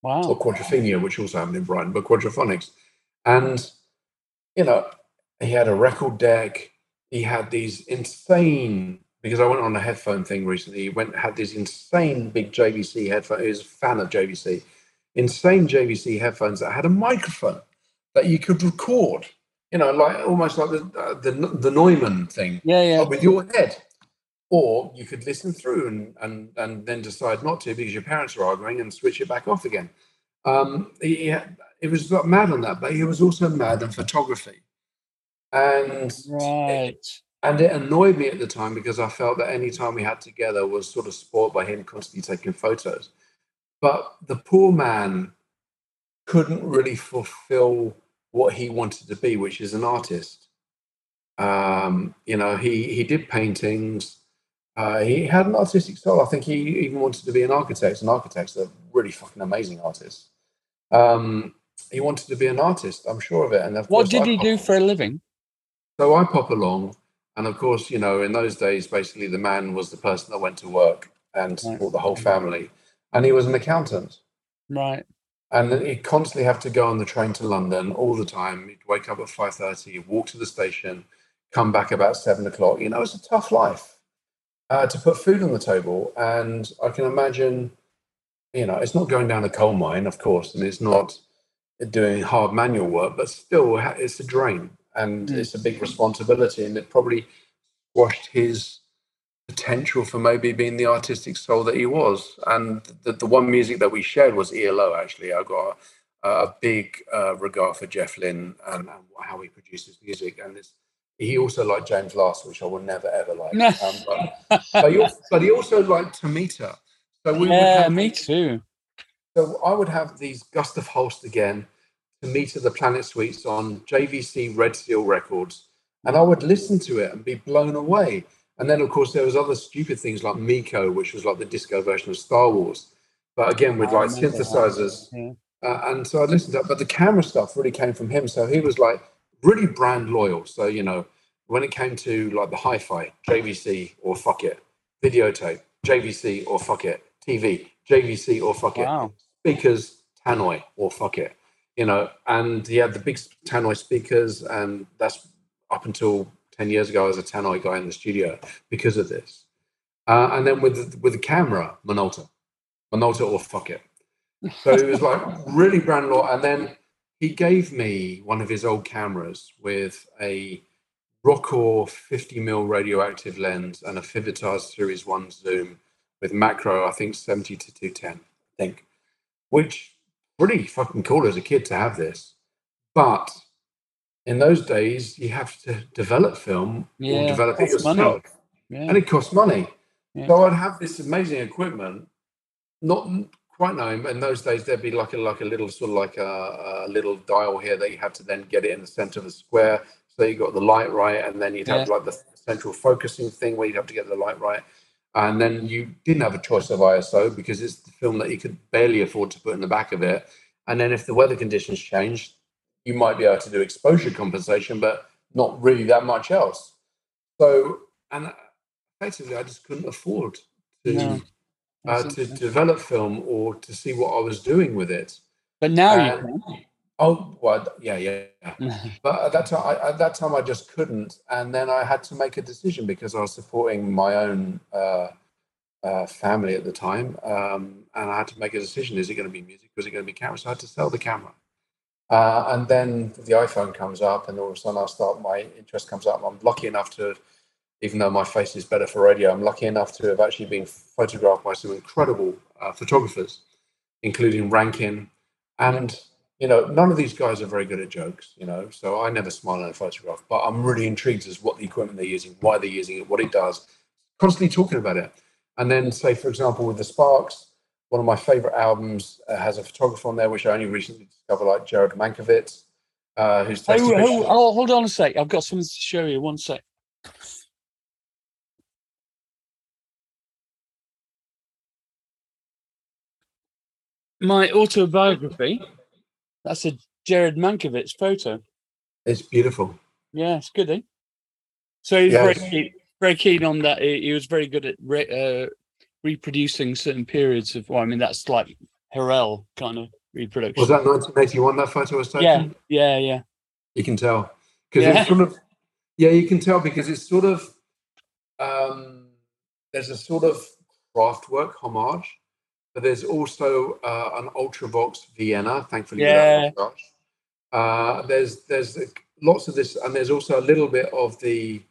or wow. quadrophenia, which also happened in Brighton, but quadraphonics. And, you know, he had a record deck. He had these insane, because I went on a headphone thing recently, he went had these insane big JVC headphones. He was a fan of JVC, insane JVC headphones that had a microphone that you could record, you know, like almost like the, uh, the, the Neumann thing Yeah, yeah. with your head. Or you could listen through and, and, and then decide not to because your parents are arguing and switch it back off again. Um, he, he was mad on that, but he was also mad on photography. And Right. and it annoyed me at the time because I felt that any time we had together was sort of spoiled by him constantly taking photos. But the poor man couldn't really fulfill what he wanted to be, which is an artist. Um, you know, he he did paintings. Uh, he had an artistic soul. I think he even wanted to be an architect. And architects are really fucking amazing artists. Um, he wanted to be an artist. I'm sure of it. And of What did I he do for a living? so I pop along, and of course, you know, in those days, basically the man was the person that went to work and support the whole family, and he was an accountant, Right. and he'd constantly have to go on the train to London all the time. He'd wake up at five thirty, walk to the station, come back about seven o'clock. You know, it's a tough life uh, to put food on the table, and I can imagine, you know, it's not going down a coal mine, of course, and it's not doing hard manual work, but still, it's a drain and Mm. it's a big responsibility, and it probably squashed his potential for maybe being the artistic soul that he was. And the, the one music that we shared was ELO. Actually, I got a, a big uh, regard for Jeff Lynne and, and how he produces music, and he also liked James Last, which I will never ever like. um, but, but, he also, but he also liked Tomita. So we yeah, have me too. so I would have these Gustav Holst again Tomita the Planet Suites on JVC Red Seal Records, and I would listen to it and be blown away. And then, of course, there was other stupid things like Meco, which was like the disco version of Star Wars, but again with like synthesizers. Yeah. Uh, and so I listened to that, but the camera stuff really came from him. So he was like really brand loyal. So you know, when it came to like the hi-fi, JVC or fuck it, videotape, JVC or fuck it, TV, JVC or fuck it, Wow. speakers, Tannoy or fuck it, you know. And he had the big Tannoy speakers, and that's up until ten years ago, I was a Tannoy guy in the studio because of this. Uh, and then with the, with the camera, Minolta, Minolta or fuck it. So he was like really brand loyal. And then he gave me one of his old cameras with a Rokkor 50 mil radioactive lens and a Vivitar Series 1 zoom with macro, I think 70 to 210, I think, which pretty fucking cool as a kid to have this. But in those days, you have to develop film Yeah, or develop it yourself Yeah. and it costs money. Yeah. So I'd have this amazing equipment, not quite knowing, in those days there'd be like a like a little sort of like a, a little dial here that you had to then get it in the center of the square, so you got the light right, and then you'd have like the central focusing thing where you'd have to get the light right, and then you didn't have a choice of ISO because it's the film that you could barely afford to put in the back of it, and then if the weather conditions changed, you might be able to do exposure compensation, but not really that much else. So and effectively, I just couldn't afford to No, uh, to develop film or to see what I was doing with it. But now Uh, you Oh, well, yeah, yeah. yeah. But at that time, I, at that time, I just couldn't, and then I had to make a decision because I was supporting my own uh, uh, family at the time, um, and I had to make a decision: is it going to be music, or is it going to be camera? So I had to sell the camera. Uh, and then the iPhone comes up, and all of a sudden, I start my interest comes up. I'm lucky enough to, even though my face is better for radio, I'm lucky enough to have actually been photographed by some incredible uh, photographers, including Rankin, and you know, none of these guys are very good at jokes, you know, so I never smile in a photograph, but I'm really intrigued as what the equipment they're using, why they're using it, what it does, constantly talking about it. And then, say for example, with the Sparks, one of my favorite albums uh, has a photographer on there, which I only recently discovered, like Jared Mankiewicz, uh, who's Oh, oh, oh, hold on a sec. I've got something to show you. One sec. My autobiography. That's a Jared Mankiewicz photo. It's beautiful. Yeah, it's good, eh? So he's Yes. very keen, very keen on that. He, he was very good at re, uh, reproducing certain periods of. Well, I mean, that's like Hurrell kind of reproduction. Was that 1981 that photo was taken? yeah, yeah, yeah. You can tell because Yeah. it's sort of yeah, you can tell because it's sort of um, there's a sort of Kraftwerk homage, but there's also uh, an Ultravox Vienna. Thankfully, Yeah. Uh, there's there's lots of this, and there's also a little bit of the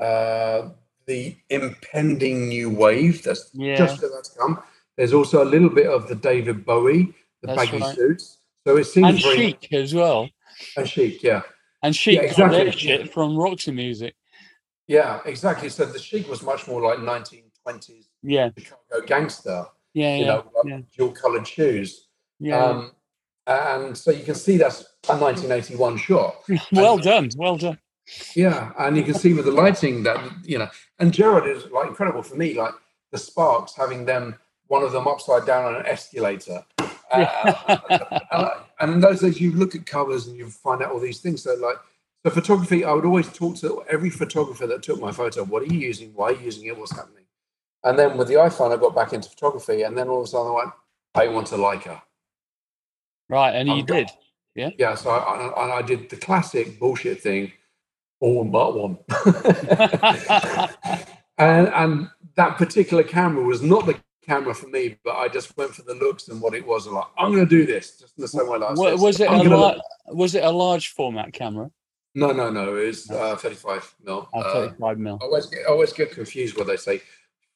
uh, the impending new wave that's Yeah. just about to come. There's also a little bit of the David Bowie, the That's baggy right. suits. So it seems And very Chic as well. and chic, yeah. And Chic got exactly. from Roxy Music. Yeah, exactly. So the chic was much more like 1920s Yeah, Chicago gangster, yeah, you yeah, know, yeah. dual coloured shoes. yeah. Um, and so you can see that's a 1981 shot. well done, well done. Yeah, and you can see with the lighting that you know, and Jared is like incredible for me. Like the Sparks having them, one of them upside down on an escalator. Uh, and, and in those days, you look at covers and you find out all these things. So, like, the photography, I would always talk to every photographer that took my photo. What are you using? Why are you using it? What's happening? And then with the iPhone, I got back into photography, and then all of a sudden, I went, I want a Leica. right, and you I'm did. Yeah, yeah. so I, I, I did the classic bullshit thing, all but one. and and that particular camera was not the camera for me, but I just went for the looks and what it was. I'm like, I'm going to do this, just in the same way. Like I was it I'm a gonna lar- look- was it a large format camera? No, no, no. It was uh, 35 mil. Oh, Uh, 35 mil. I always get, I always get confused when they say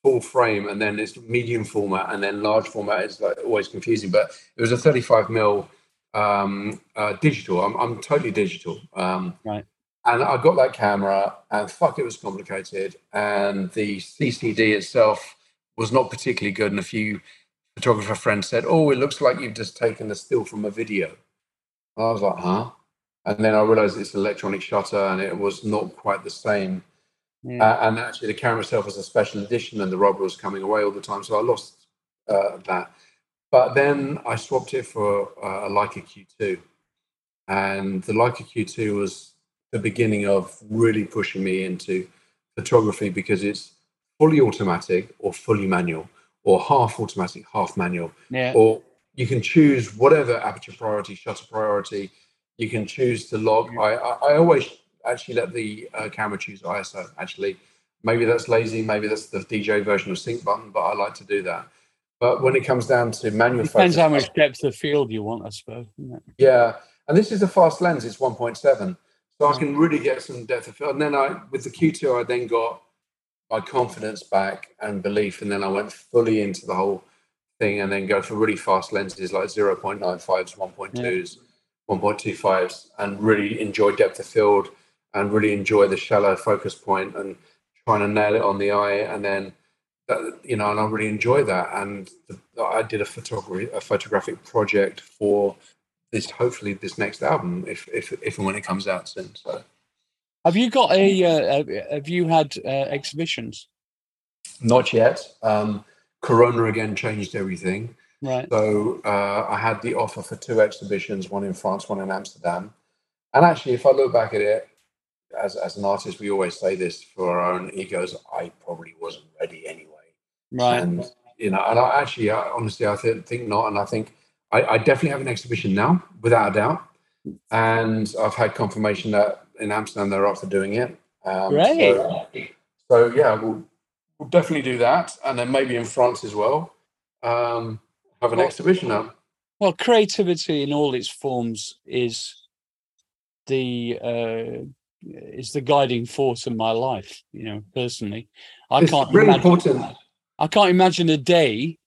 full frame and then it's medium format and then large format is like always confusing. But it was a 35 mil um, uh, digital. I'm, I'm totally digital. Um, Right. And I got that camera and fuck, it was complicated. And the CCD itself was not particularly good. And a few photographer friends said, "Oh, it looks like you've just taken a still from a video." I was like, "Huh?" And then I realized it's electronic shutter and it was not quite the same. Yeah. Uh, and actually, the camera itself was a special edition, and the rubber was coming away all the time, so I lost uh, that. But then I swapped it for uh, a Leica Q2, and the Leica Q2 was the beginning of really pushing me into photography because it's fully automatic or fully manual, or half automatic, half manual yeah. or you can choose whatever aperture priority, shutter priority. You can choose to log. I, I, I always actually let the uh, camera choose ISO. Actually, maybe that's lazy. Maybe that's the DJ version of sync button, but I like to do that. But when it comes down to manual Depends focus, how much depth of field you want, I suppose. isn't it? yeah, and this is a fast lens. It's 1.7, so I can really get some depth of field. And then I, with the Q2, I then got my confidence back and belief, and then I went fully into the whole thing, and then go for really fast lenses like 0.95s, 1.2s, 1.25s, and really enjoy depth of field, and really enjoy the shallow focus point, and trying to nail it on the eye, and then. That, you know, and I really enjoy that. And the, I did a photography, a photographic project for this hopefully this next album if if if and when it comes out soon. So Have you got a? Uh, have- you had uh, exhibitions? not yet. Um, Corona again changed everything. Right. So uh, I had the offer for two exhibitions, one in France, one in Amsterdam. And actually, if I look back at it, as as an artist, we always say this for our own egos. I probably wasn't ready anyway. Right. And you know, and I actually, I, honestly, I th- think not. And I think I, I definitely have an exhibition now, without a doubt. And I've had confirmation that in Amsterdam they're up for doing it. Um, Great. So, so yeah, we'll, we'll definitely do that, and then maybe in France as well. Um, have an Well- exhibition now. Well, creativity in all its forms is the uh, is the guiding force in my life. You know, personally, I It's can't really imagine, important. I can't imagine a day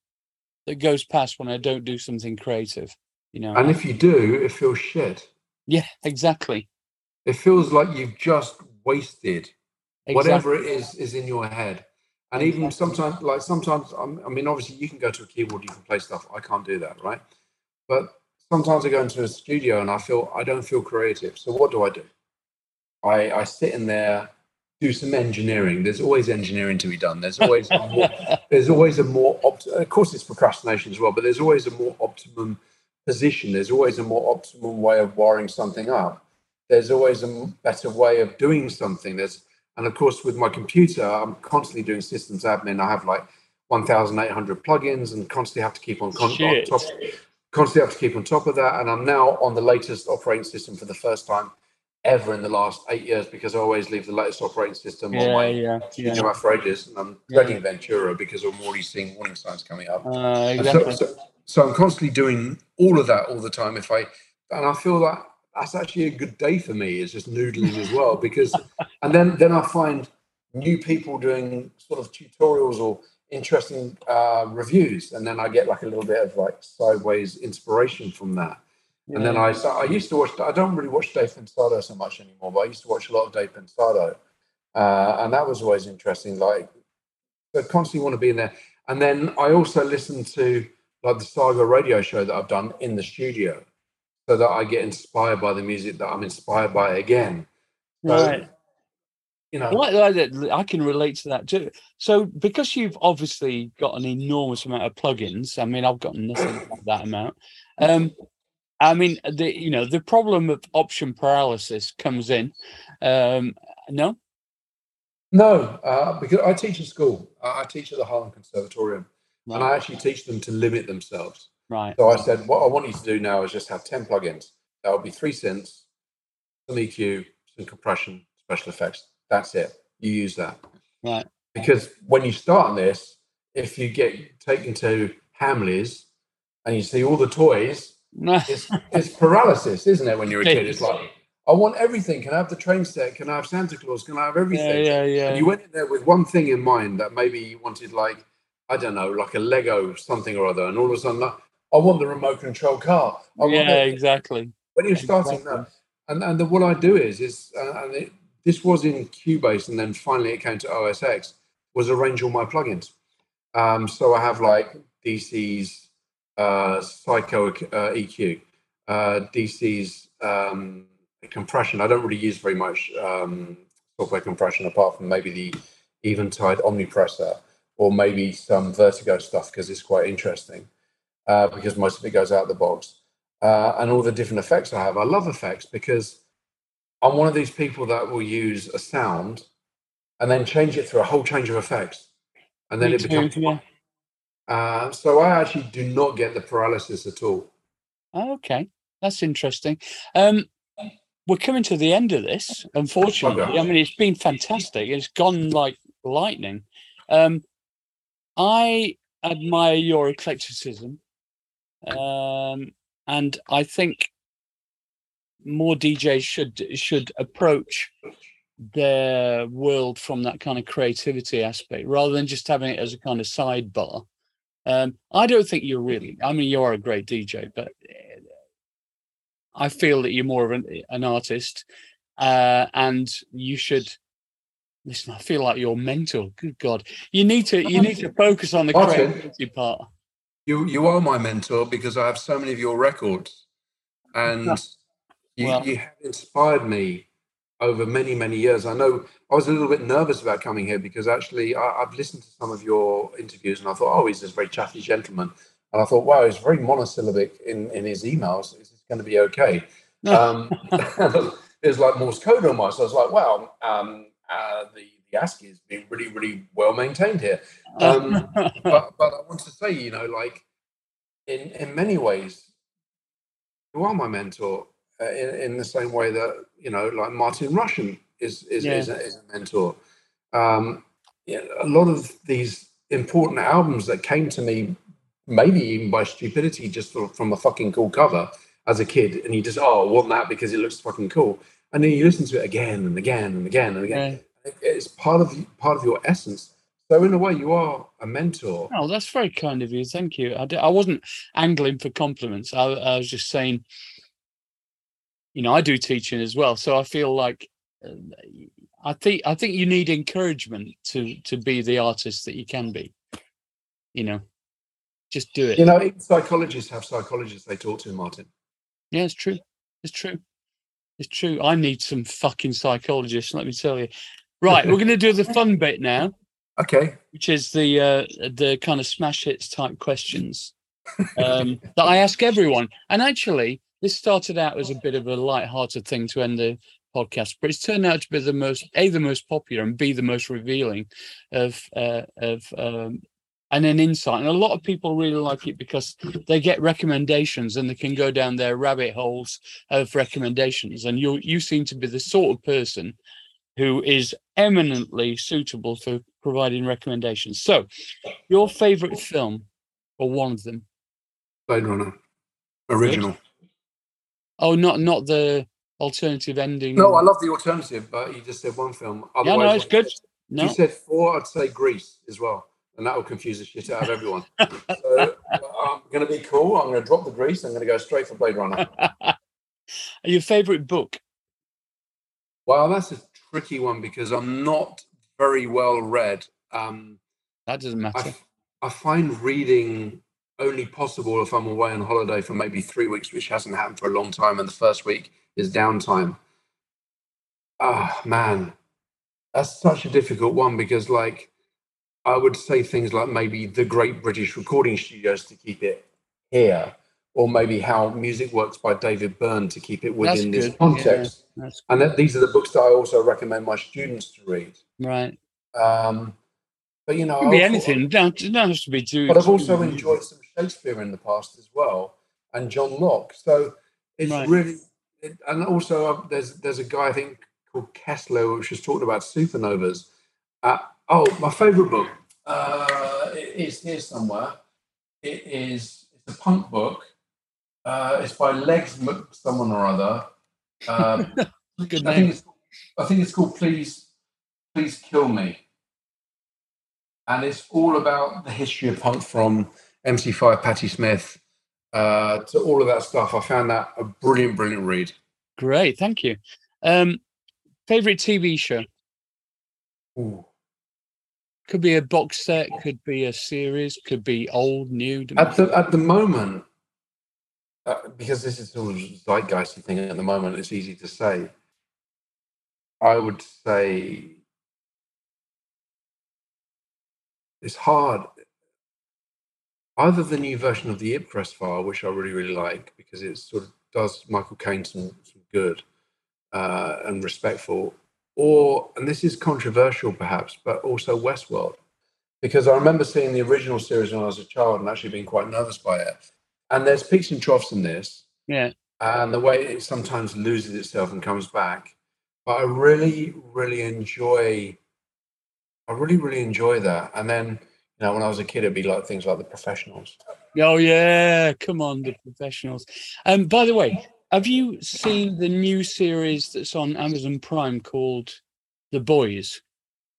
that goes past when I don't do something creative. You know. And if you do, it feels shit. yeah, exactly. It feels like you've just wasted Exactly. whatever it is is in your head. And even sometimes, like sometimes, um, I mean, obviously, you can go to a keyboard, you can play stuff. I can't do that, right? But sometimes I go into a studio and I feel I don't feel creative. So what do I do? I I sit in there, do some engineering. There's always engineering to be done. There's always a more, there's always a more opt- of course it's procrastination as well, but there's always a more optimum position. There's always a more optimum way of wiring something up. There's always a better way of doing something. There's and of course with my computer, I'm constantly doing systems admin. I have like 1,800 plugins and constantly have to keep on, con- on top. Constantly have to keep on top of that. And I'm now on the latest operating system for the first time ever in the last eight years because I always leave the latest operating system on Yeah, my yeah, yeah. for ages, and I'm Yeah. dreading Ventura because I'm already seeing warning signs coming up. Uh, exactly. so, so, so I'm constantly doing all of that all the time. If I and I feel that that's actually a good day for me is just noodling as well because and then then I find new people doing sort of tutorials or interesting uh, reviews, and then I get like a little bit of like sideways inspiration from that. And then I I used to watch. I don't really watch Dave Pensado so much anymore, but I used to watch a lot of Dave Pensado, uh, and that was always interesting. Like, so constantly want to be in there. And then I also listen to like the Saga radio show that I've done in the studio, so that I get inspired by the music that I'm inspired by again. So, Right. You know, I, I- I can relate to that too. So, because you've obviously got an enormous amount of plugins, I mean, I've got nothing like that amount. Um, I mean, the you know the problem of option paralysis comes in. Um, no, no, uh, because I teach at school. I, I teach at the Harlem Conservatorium, and I actually teach them to limit themselves. right, So I said, what I want you to do now is just have 10 plugins. That would be three synths, some EQ, some compression, special effects. That's it. You use that. Right. Because when you start on this, if you get taken to Hamleys and you see all the toys, it's, it's paralysis, isn't it? When you're a kid, it's like, I want everything. Can I have the train set? Can I have Santa Claus? Can I have everything? yeah, yeah. And you went in there with one thing in mind that maybe you wanted, like, I don't know, like a Lego something or other. And all of a sudden, like, I want the remote control car. I want yeah, it. exactly. When you're starting exactly. that, and, and then what I do is, is uh, and it, this was in Cubase, and then finally it came to OSX. Was arrange all my plugins. Um, so I have like DC's Psycho uh, EQ, uh, DC's um, compression. I don't really use very much um, software compression apart from maybe the Eventide Omnipressor or maybe some Vertigo stuff because it's quite interesting uh, because most of it goes out the box. Uh, and all the different effects I have. I love effects because I'm one of these people that will use a sound and then change it through a whole change of effects. And then Me it becomes. too, yeah. Uh, so I actually do not get the paralysis at all. Okay, that's interesting. Um, we're coming to the end of this, unfortunately. I mean, it's been fantastic. It's gone like lightning. Um, I admire your eclecticism, um, and I think more DJs should should approach their world from that kind of creativity aspect rather than just having it as a kind of sidebar. Um, I don't think you're really. I mean, you are a great DJ, but uh, I feel that you're more of an, an artist, uh, and you should listen. I feel like your mentor. Good God, you need to you need to focus on the Martyn. creativity part. You you are my mentor because I have so many of your records, and you, you have inspired me over many many years. I know I was a little bit nervous about coming here because actually I, I've listened to some of your interviews and I thought, oh, he's this very chatty gentleman, and I thought, wow, he's very monosyllabic in in his emails. Is this going to be okay? Um, it was like Morse code almost. I was like, wow, um, uh, the the ASCII is being really really well maintained here. Um, but but I want to say, you know, like in in many ways, you are my mentor uh, in in the same way that you know, like Martin Rushent is is Yeah. is, a, is a mentor. Um, yeah, a lot of these important albums that came to me, maybe even by stupidity, just from, from a fucking cool cover as a kid, and you just oh, I want that because it looks fucking cool, and then you listen to it again and again and again and again. It- It's part of part of your essence. So in a way, you are a mentor. Oh, that's very kind of you. Thank you. I, I wasn't angling for compliments. I, I was just saying, you know, I do teaching as well. So I feel like uh, I think I think you need encouragement to to be the artist that you can be. You know, just do it. You know, psychologists have psychologists they talk to, Martyn. Yeah, it's true. It's true. It's true. I need some fucking psychologists. Let me tell you. Right, we're going to do the fun bit now. Okay. Which is the uh, the kind of smash hits type questions um, that I ask everyone. And actually, this started out as a bit of a light-hearted thing to end the podcast, but it's turned out to be the most a the most popular and b the most revealing of uh, of um, and an insight. And a lot of people really like it because they get recommendations and they can go down their rabbit holes of recommendations. And you you seem to be the sort of person who is eminently suitable for providing recommendations. So, your favorite film or one of them? Blade Runner, original. Oh, not not the alternative ending. No, I love the alternative, but you just said one film. Otherwise, yeah, no, it's good. No. You said four, I'd say Grease as well, and that will confuse the shit out of everyone. so I'm going to be cool. I'm going to drop the Grease. I'm going to go straight for Blade Runner. Your favorite book? Well, that's a tricky one because I'm not very well read. Um, that doesn't matter. I, I find reading only possible if I'm away on holiday for maybe three weeks, which hasn't happened for a long time. And the first week is downtime. Ah, man, that's such a difficult one because, like, I would say things like maybe the great British recording studios to keep it here, or maybe how music works by David Byrne to keep it within this context. Yeah, and that, these are the books that I also recommend my students to read. Right. Um, but you know, it be anything. Don't, don't have to be too. But I've also enjoyed some Shakespeare in the past as well, and John Locke. So it's right. really, it, and also uh, there's there's a guy I think called Kessler, which was talking about supernovas. Uh, oh, my favourite book uh, is here somewhere. It is it's a punk book. Uh, it's by Legs someone or other. Um, Good I think, it's, I think it's called Please Please Kill Me. And it's all about the history of punk from MC5, Patti Smith, uh, to all of that stuff. I found that a brilliant, brilliant read. Great, thank you. Um, favorite TV show? Ooh. Could be a box set, could be a series, could be old, new. At the at the moment, uh, because this is sort of zeitgeisty thing at the moment, it's easy to say. I would say it's hard either the new version of the Ipcress file, which I really, really like because it sort of does Michael Caine some, some good uh, and respectful, or, and this is controversial perhaps, but also Westworld. Because I remember seeing the original series when I was a child and actually being quite nervous by it. And there's peaks and troughs in this. Yeah. And the way it sometimes loses itself and comes back. But I really, really enjoy, I really, really enjoy that. And then you know, when I was a kid, it'd be like things like the professionals. Oh yeah, come on, the professionals. Um, by the way, have you seen the new series that's on Amazon Prime called The Boys?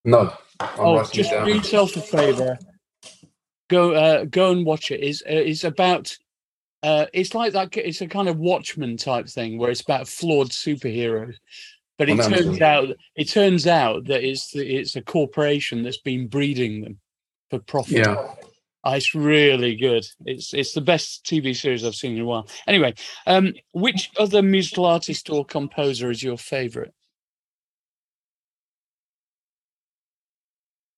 No. I'm oh, just do yourself a favor. Go, uh, go and watch. It's, uh, it's about. Uh, it's like that. It's a kind of Watchmen type thing where it's about flawed superheroes. But it turns out it turns out that it's the, it's a corporation that's been breeding them for profit. Yeah. Oh, it's really good. It's it's the best TV series I've seen in a while. Anyway, um, which other musical artist or composer is your favorite?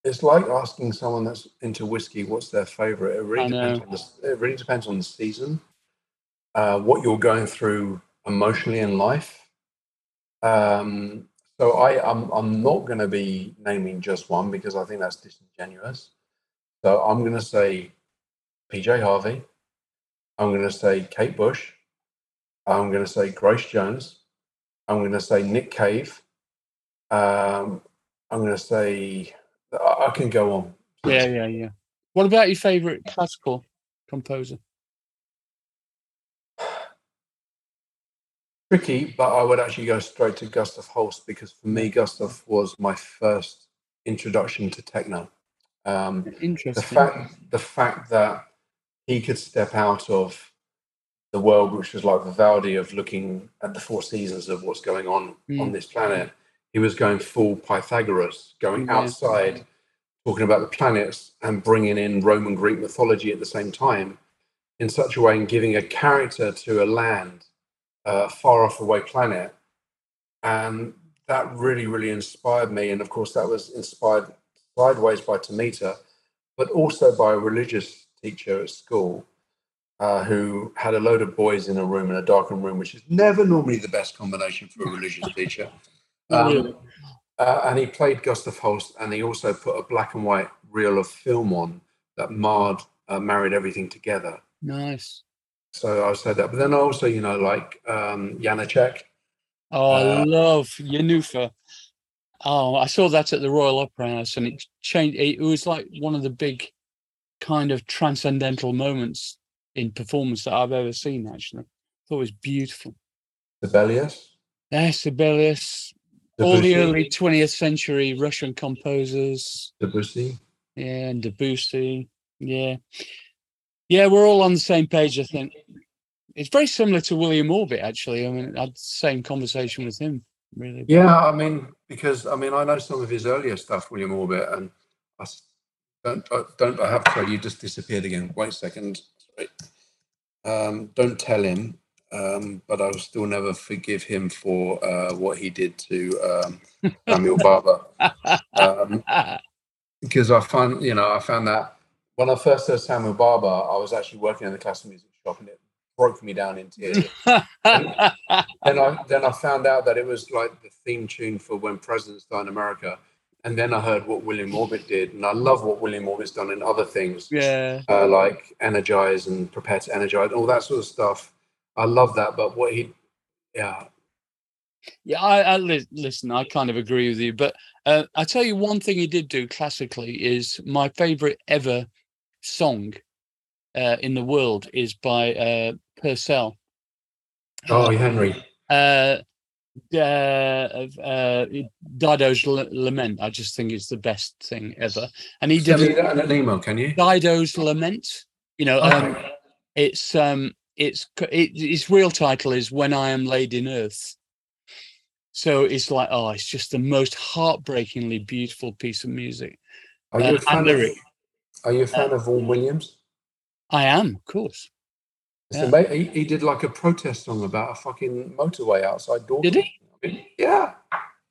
It's like asking someone that's into whiskey what's their favorite. It really depends on the, it really depends on the season, uh, what you're going through emotionally in life. Um, so I I'm I'm not going to be naming just one because I think that's disingenuous. So I'm going to say PJ Harvey. I'm going to say Kate Bush. I'm going to say Grace Jones. I'm going to say Nick Cave. Um, I'm going to say I can go on. Yeah, yeah, yeah. What about your favorite classical composer? Tricky, but I would actually go straight to Gustav Holst because for me, Gustav was my first introduction to techno. Um, Interesting. The fact, the fact that he could step out of the world, which was like Vivaldi, of looking at the four seasons of what's going on mm. on this planet, he was going full Pythagoras, going Yeah. outside, talking about the planets and bringing in Roman Greek mythology at the same time in such a way and giving a character to a land, a far off away planet. And that really, really inspired me. And of course, that was inspired sideways by Tomita, but also by a religious teacher at school uh, who had a load of boys in a room, in a darkened room, which is never normally the best combination for a religious teacher. Um, uh, and he played Gustav Holst, and he also put a black and white reel of film on that marred, uh, married everything together. Nice. So I said that. But then I also, you know, like um, Janacek. Oh, I Uh, love Jenufa. Oh, I saw that at the Royal Opera House, and it changed. It was like one of the big, kind of transcendental moments in performance that I've ever seen. Actually, thought it was beautiful. Sibelius. Yeah, Sibelius, all the early 20th century Russian composers. Debussy. Yeah, and Debussy. Yeah. Yeah, we're all on the same page, I think. It's very similar to William Orbit, actually. I mean, I had the same conversation with him, really. Yeah, I mean, because I mean, I know some of his earlier stuff, William Orbit, and I don't, I don't. I have to tell you, just disappeared again. Wait a second. Sorry. Um, don't tell him, um, but I'll still never forgive him for uh, what he did to um, Samuel Barber. Um, because I found, you know, I found that when I first heard Samuel Barber, I was actually working in the classical music shop, and it broke me down in tears. then I then I found out that it was like the theme tune for when presidents die in America, and then I heard what William Orbit did, and I love what William Orbit's done in other things, yeah. uh, like Energize and Prepare to Energize, and all that sort of stuff. I love that, but what he, yeah, Yeah, I, I li- listen. I kind of agree with you, but uh, I tell you one thing he did do classically is my favorite ever song uh, in the world is by uh, Purcell. oh Henry, Uh, uh, uh, Dido's L- Lament. I just think it's the best thing ever, and he did me that in an email, can you? Dido's Lament. You know, um, Okay. it's um, it's it, its real title is When I Am Laid in Earth. So it's like, oh, it's just the most heartbreakingly beautiful piece of music. Are you uh, a fan of. Are you a fan of Vaughan Williams? I am, of course. Yeah. ama- he, he did like a protest song about a fucking motorway outside Dorking. Did he? Yeah,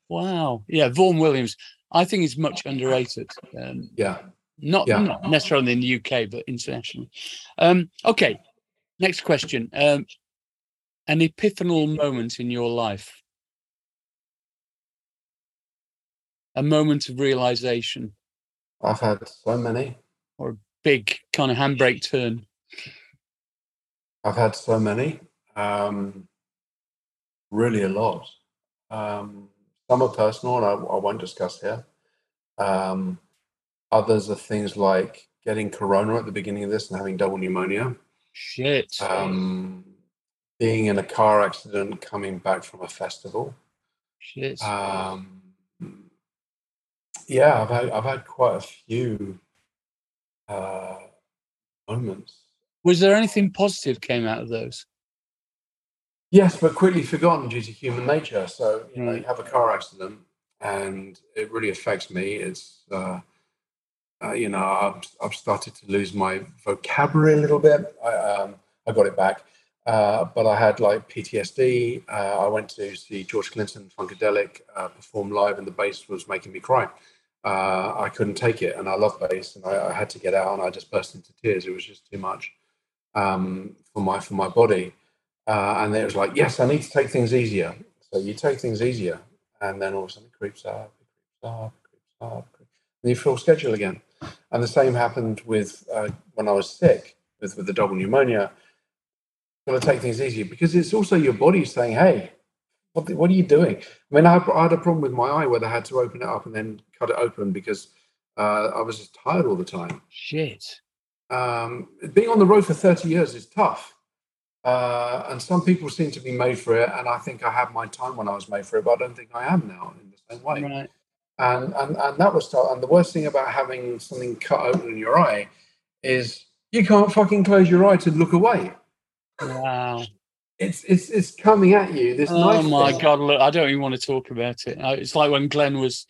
Wow. Yeah, Vaughan Williams. I think he's much underrated. Um, yeah. not, Yeah. not necessarily in the UK, but internationally. Um, okay. Next question. Um, an epiphanal moment in your life? A moment of realization, I've had so many. Big kind of handbrake turn. I've had so many. Um, really a lot. Um, some are personal, and I, I won't discuss here. Um, others are things like getting corona at the beginning of this and having double pneumonia. Shit. Um, being in a car accident coming back from a festival. Shit. Um, yeah, I've had I've had quite a few uh, moments. Was there anything positive came out of those? Yes, but quickly forgotten due to human nature. So you know, you have a car accident, and it really affects me. It's uh, uh, you know, I've, I've started to lose my vocabulary a little bit. I um, I got it back, uh, but I had like PTSD. Uh, I went to see George Clinton Funkadelic uh, perform live, and the bass was making me cry. Uh, I couldn't take it, and I love bass, and I, I had to get out, and I just burst into tears. It was just too much um, for my for my body. Uh, and then it was like, yes, I need to take things easier. So you take things easier, and then all of a sudden it creeps up, it creeps up, it creeps up, and you feel schedule again. And the same happened with uh, when I was sick with, with the double pneumonia. Got to take things easier because it's also your body saying, "Hey, what, the- what are you doing?" I mean, I had, I had a problem with my eye where they had to open it up and then cut it open because uh, I was just tired all the time Shit. um, being on the road for 30 years is tough. Uh, and some people seem to be made for it. And I think I had my time when I was made for it, but I don't think I am now in the same way. Right. And, and, and that was tough. And the worst thing about having something cut open in your eye is you can't fucking close your eye to look away. Wow. It's it's it's coming at you. This Oh my thing. god! Look, I don't even want to talk about it. It's like when Glenn was,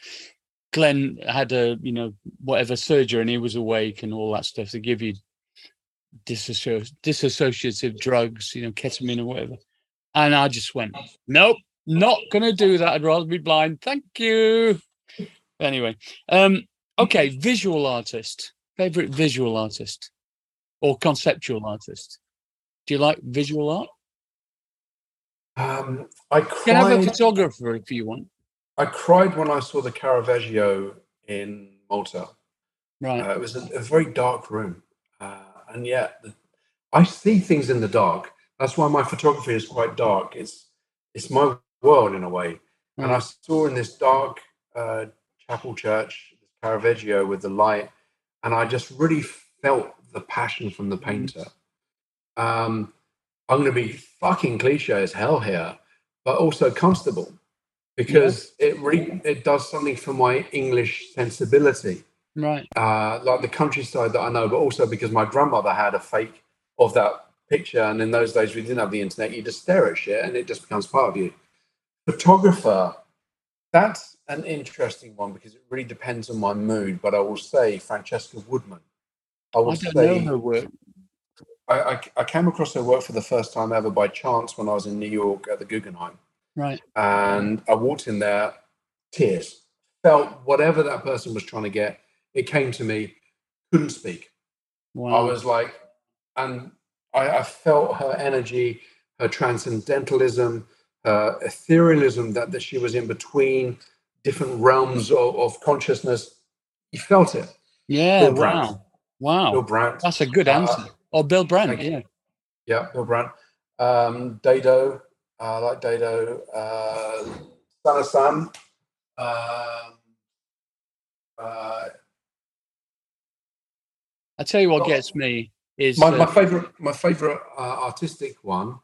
Glenn had a you know whatever surgery and he was awake and all that stuff. They give you disassoci- disassociative drugs, you know, ketamine or whatever. And I just went, nope, not gonna do that. I'd rather be blind. Thank you. Anyway, um, okay, visual artist, favorite visual artist, or conceptual artist. Do you like visual art? Um, I You can have a cried. photographer if you want. I cried when I saw the Caravaggio in Malta. Right. Uh, it was a, a very dark room, uh, and yet the, I see things in the dark. That's why my photography is quite dark. It's it's my world in a way. And I saw in this dark uh, chapel church this Caravaggio with the light, and I just really felt the passion from the painter. Um, I'm going to be fucking cliche as hell here, but also comfortable because it really it does something for my English sensibility Right. uh, like the countryside that I know, but also because my grandmother had a fake of that picture. And in those days, we didn't have the internet. You just stare at shit and it just becomes part of you. Photographer, that's an interesting one because it really depends on my mood. But I will say Francesca Woodman. I I will don't say know her work. I, I, I came across her work for the first time ever by chance when I was in New York at the Guggenheim Right. and I walked in there, tears, felt whatever that person was trying to get. It came to me, couldn't speak. Wow. I was like, and I, I felt her energy, her transcendentalism, her etherealism that, that she was in between different realms of, of consciousness. You felt it. yeah. Bill Brandt. Wow. Wow. Bill Brandt. That's a good Uh, answer. Oh, Bill Brandt. Yeah. Yeah, Bill Brandt. Um, Dado. I like Dado. Uh, Sana Sam. Um, uh, I tell you what gets me is my, uh, my favorite, my favorite uh, artistic one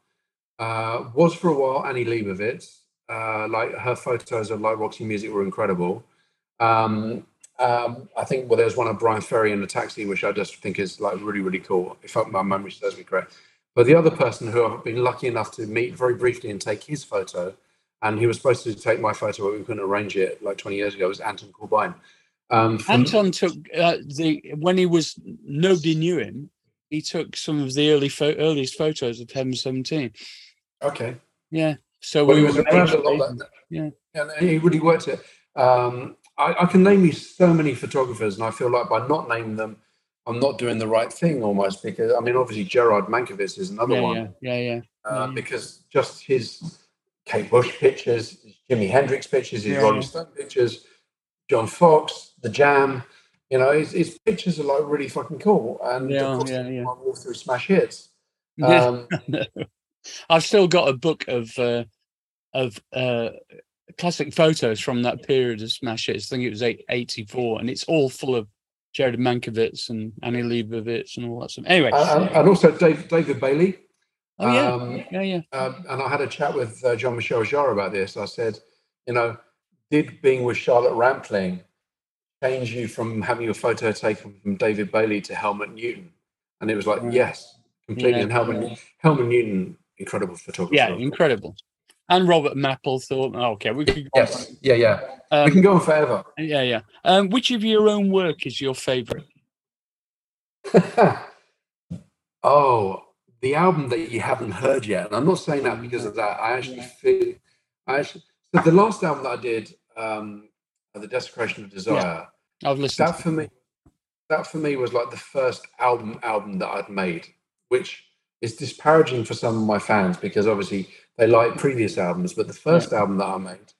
uh, was for a while Annie Leibovitz. Uh, like her photos of like Roxy Music were incredible. Um, um, I think well, there's one of Bryan Ferry in the taxi, which I just think is like really, really cool. If my memory serves me correct. But the other person who I've been lucky enough to meet very briefly and take his photo, and he was supposed to take my photo, but we couldn't arrange it like 20 years ago, was Anton Corbijn. Um, from- Anton took uh, the when he was nobody knew him. He took some of the early pho- earliest photos of Heaven Seventeen. okay. Yeah. So Well, he was around a lot. That, Yeah. and he really worked it. Um, I, I can name you so many photographers, and I feel like by not naming them, I'm not doing the right thing almost. Because I mean, obviously Gered Mankowitz is another Yeah, one yeah, yeah, yeah. uh, yeah. because just his Kate Bush pictures, his Jimi Hendrix pictures, his Yeah, Rolling. Stone pictures, John Foxx, The Jam. You know, his, his pictures are like really fucking cool, and Yeah, of course, yeah, yeah. I walk through smash hits. Yeah. Um, I've still got a book of uh, of uh, classic photos from that period of smash hits. I think it was eight, 84, and it's all full of Gered Mankowitz and Annie Leibovitz and all that stuff. Anyway, and, and also Dave, David Bailey. oh yeah, Um, yeah, yeah. Um, and I had a chat with uh, Jean-Michel Jarre about this. I said, you know, did being with Charlotte Rampling change you from having your photo taken from David Bailey to Helmut Newton? And it was like, Right. yes, completely. Yeah, And Helmut, yeah. Helmut Newton, incredible photographer. Yeah, incredible. And Robert Mapplethorpe. Oh, okay, we. Go Yes, yeah, yeah. on. we can Um, go on forever. yeah, yeah. Um, which of your own work is your favourite? oh, the album that you haven't heard yet, and I'm not saying that because of that. I actually feel, I actually, so the last album that I did, um, the Desecration of Desire. I've listened. that for me that for me was like the first album album that I'd made, which is disparaging for some of my fans because obviously they like previous albums, but the first album that I made,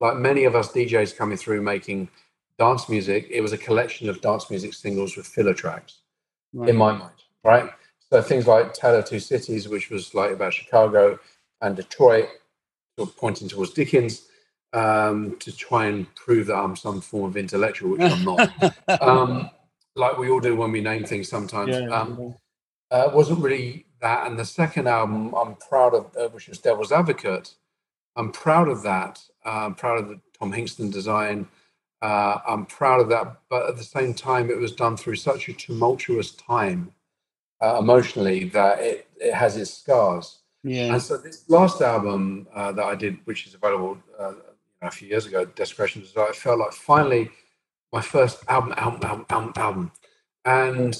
like many of us DJs coming through making dance music, it was a collection of dance music singles with filler tracks Right. in my mind, right? So things like Tale of Two Cities, which was like about Chicago and Detroit, sort of pointing towards Dickens, um, to try and prove that I'm some form of intellectual, which I'm not um, like we all do when we name things sometimes. yeah, um, uh, wasn't really that. And the second album, I'm proud of, uh, which was Devil's Advocate. I'm proud of that. Uh, I'm proud of the Tom Hingston design. Uh, I'm proud of that. But at the same time, it was done through such a tumultuous time uh, emotionally that it, it has its scars. Yeah. And so this last album uh, that I did, which is available uh, a few years ago, Desecration Desire, I felt like finally my first album, album, album, album, album. And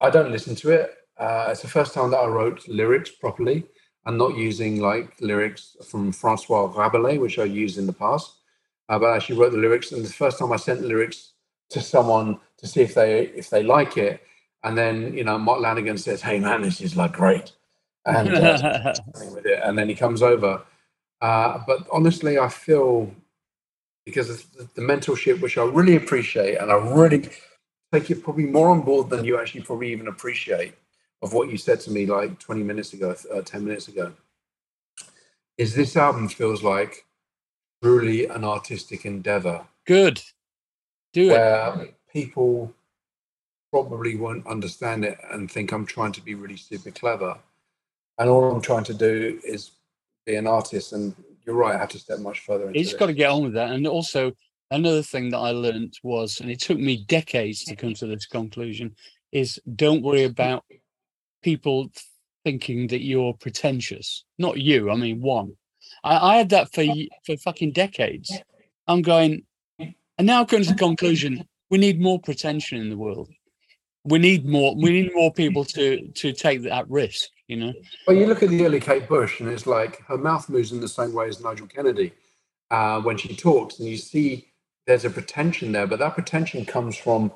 I don't listen to it. Uh, it's the first time that I wrote lyrics properly and not using like lyrics from Francois Rabelais, which I used in the past. Uh, but I actually wrote the lyrics, and the first time I sent the lyrics to someone to see if they if they like it, and then you know Mark Lanegan says, "Hey man, this is like great," and uh, with it, and then he comes over. Uh, but honestly, I feel because the mentorship, which I really appreciate, and I really take it probably more on board than you actually probably even appreciate of what you said to me like 20 minutes ago, uh, 10 minutes ago, is this album feels like truly an artistic endeavor. Good. Do it. Where people probably won't understand it and think I'm trying to be really super clever. And all I'm trying to do is be an artist. And you're right, I have to step much further into He's this. got to get on with that. And also, another thing that I learned was, and it took me decades to come to this conclusion, is don't worry about people thinking that you're pretentious. Not you, I mean one. I, I had that for for fucking decades. I'm going, and now I've come to the conclusion: we need more pretension in the world. We need more. We need more people to to take that risk. You know. Well, you look at the early Kate Bush, and it's like her mouth moves in the same way as Nigel Kennedy uh, when she talks, and you see there's a pretension there, but that pretension comes from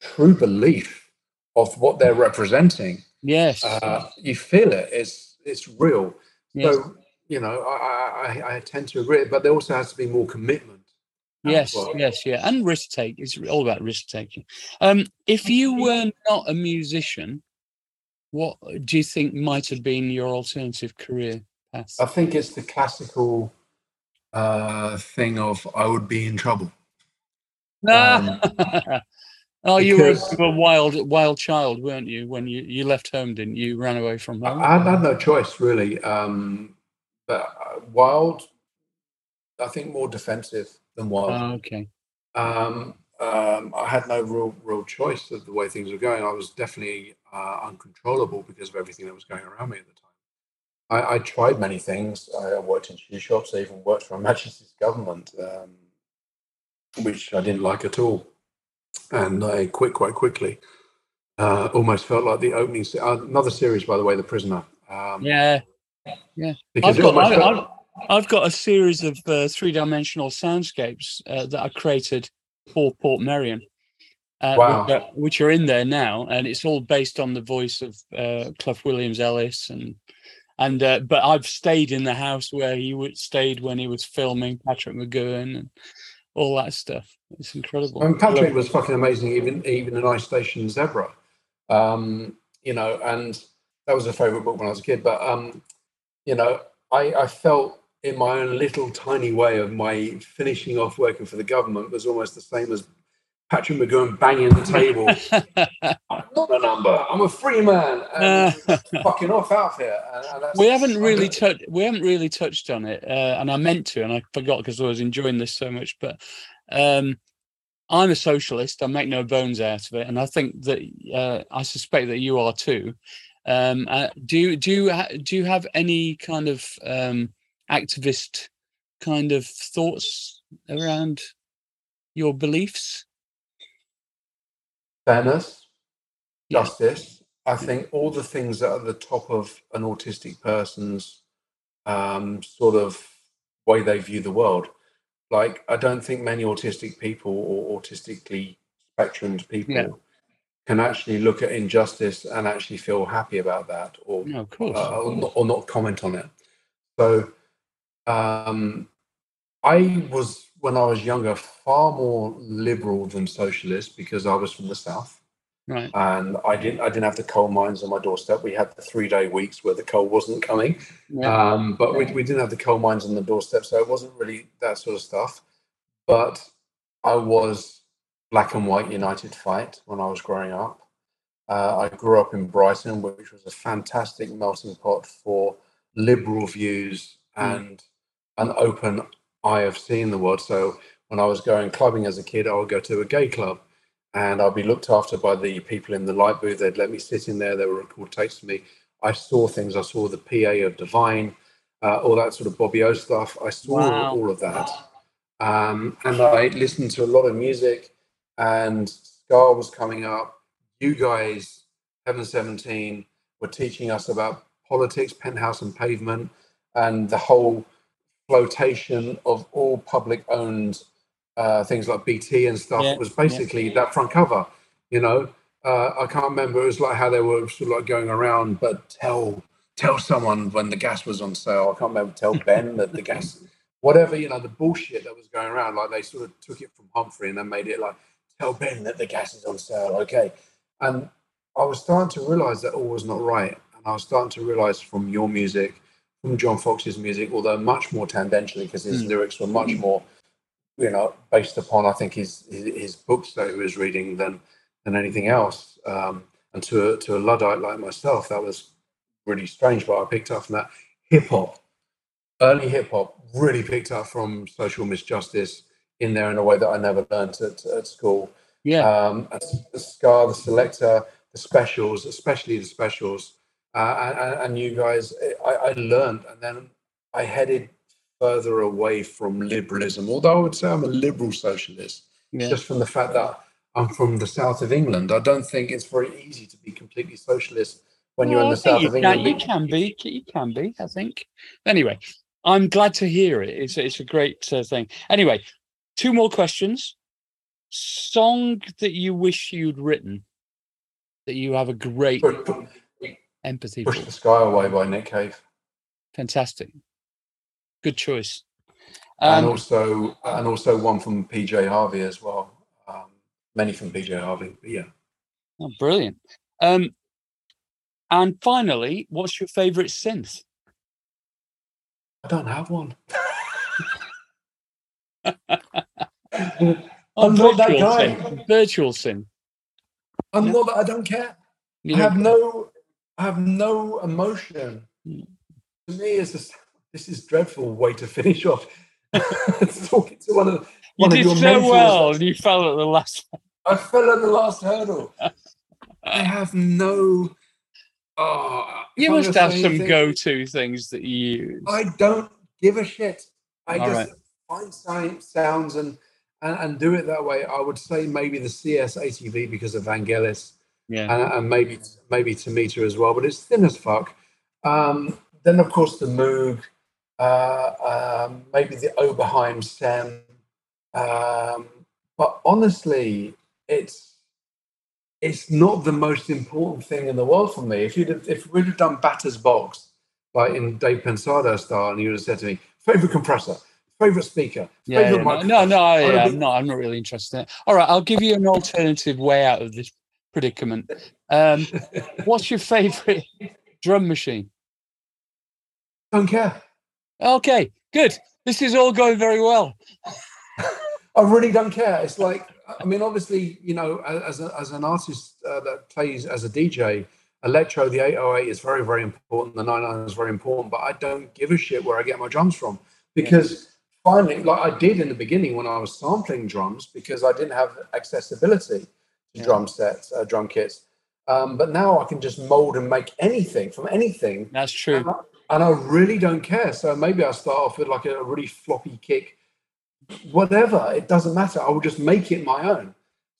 true belief of what they're representing. Yes. Uh, you feel it; it's it's real. yes. So you know, I, I I tend to agree, but there also has to be more commitment. Yes, well. yes, yeah, and risk take. It's all about risk taking. Um, if you were not a musician, what do you think might have been your alternative career path? I think it's the classical uh, thing of I would be in trouble. um, oh, you were a wild, wild child, weren't you? When you you left home, didn't you? You ran away from home. I, had no choice really. Um, but uh, wild, I think more defensive than wild. Oh, okay. Um, um, I had no real real choice of the way things were going. I was definitely uh, uncontrollable because of everything that was going around me at the time. I, I tried many things. I worked in shoe shops. I even worked for Her Majesty's government, um, which I didn't like at all, and I quit quite quickly. Uh, almost felt like the opening. Se- uh, another series, by the way, The Prisoner. Um, Yeah, because I've got I, felt- I've, I've got a series of uh, three-dimensional soundscapes uh, that I created for Portmeirion. Uh, Wow. which, are, which are in there now, and it's all based on the voice of uh, Clough Williams Ellis, and and uh, but I've stayed in the house where he would stayed when he was filming Patrick McGoohan and all that stuff. It's incredible. Patrick was fucking amazing, even even in Ice Station Zebra. Um, you know, and that was a favorite book when I was a kid. But um, you know, I, I felt in my own little tiny way of my finishing off working for the government was almost the same as Patrick McGoohan banging the table. I'm not a number. I'm a free man. And fucking off out here. And, and we haven't really touched we haven't really touched on it uh, and i meant to and i forgot because i was enjoying this so much but um i'm a socialist i make no bones out of it and i think that uh, i suspect that you are too um uh, do you do you ha- do you have any kind of um activist kind of thoughts around your beliefs fairness, Yeah. justice. I think all the things that are at the top of an autistic person's um, sort of way they view the world. Like, I don't think many autistic people or autistically spectrumed people Yeah. can actually look at injustice and actually feel happy about that or, no of course uh, or, not, or not comment on it. So, um, I was, when I was younger, far more liberal than socialist because I was from the South right and I didn't I didn't have the coal mines on my doorstep. We had the three day weeks where the coal wasn't coming, yeah. um, but we, we didn't have the coal mines on the doorstep, so it wasn't really that sort of stuff. But I was black and white united fight when I was growing up. Uh, I grew up in Brighton, which was a fantastic melting pot for liberal views and an open eye of seeing the world. So when I was going clubbing as a kid, I would go to a gay club and I'd be looked after by the people in the light booth. They'd let me sit in there. They would record tapes for me. I saw things. I saw the PA of Divine, uh, all that sort of Bobby O stuff. I saw Wow. all of that. Um, and I listened to a lot of music, and Ska was coming up. You guys, Heaven 17, were teaching us about politics, penthouse and pavement, and the whole flotation of all public owned uh, things like BT and stuff. Yeah, was basically that front cover, you know. Uh, I can't remember. It was like how they were sort of like going around, but tell tell someone when the gas was on sale. I can't remember. Tell Ben that the gas, whatever you know, the bullshit that was going around. Like they sort of took it from Humphrey and then made it like tell Ben that the gas is on sale. Okay, and I was starting to realize that all was not right, and I was starting to realize from your music, from John Foxx's music, although much more tangentially because his Mm. lyrics were much more, you know, based upon I think his his, his books that he was reading than than anything else. Um, and to a, to a luddite like myself, that was really strange. But I picked up from that hip hop, early hip hop, really picked up from social misjustice in there in a way that I never learned at, at school Yeah. um, the Ska, the Selecter, the specials, especially the specials, uh, and, and you guys, I, I learned, and then I headed further away from liberalism. Although I would say I'm a liberal socialist, yeah. just from the fact that I'm from the south of England. I don't think it's very easy to be completely socialist when you're in the south you of can, England. you can be. You can be. I think. Anyway, I'm glad to hear it. It's it's a great uh, thing. Anyway, two more questions. Song that you wish you'd written that you have a great Push, push, empathy Push for. the Sky Away by Nick Cave. Fantastic. Good choice. and Um, also and also one from PJ Harvey as well. Um, many from PJ Harvey, but yeah. oh, brilliant. Um, and finally, what's your favourite synth? I don't have one. I'm not that guy. synth. Virtual synth. I'm Yeah. not that I don't care. You I have no I have no emotion. Mm. To me, it's just this is dreadful way to finish off. Talking to one of you one of did so well, you fell at the last. I fell on the last hurdle. I have no. Oh, You must have some go-to things that you use. I don't give a shit. I All just find sound, sounds and, and and do it that way. I would say maybe the CS-80 because of Vangelis yeah. and, and maybe maybe Tomita as well, but it's thin as fuck. Um, then of course the Moog, uh, um, maybe the Oberheim SEM. Um, but honestly, it's it's not the most important thing in the world for me. If you'd have, if we'd have done Batter's Box, like in Dave Pensado style, and you would have said to me, favorite compressor, favorite speaker, Yeah, favorite yeah, no, no, no, would I'm not. I'm not really interested. In it. All right, I'll give you an alternative way out of this predicament. Um, what's your favourite drum machine? don't care. Okay, good. This is all going very well. I really don't care. It's like, I mean, obviously, you know, as, a, as an artist uh, that plays as a DJ, electro, the 808 is very, very important. The 99 is very important, but I don't give a shit where I get my drums from because finally, like I did in the beginning when I was sampling drums because I didn't have accessibility to Yeah. drum sets, uh, drum kits. Um, but now I can just mold and make anything from anything That's true. And I, really don't care. So maybe I start off with like a really floppy kick, whatever. It doesn't matter. I will just make it my own.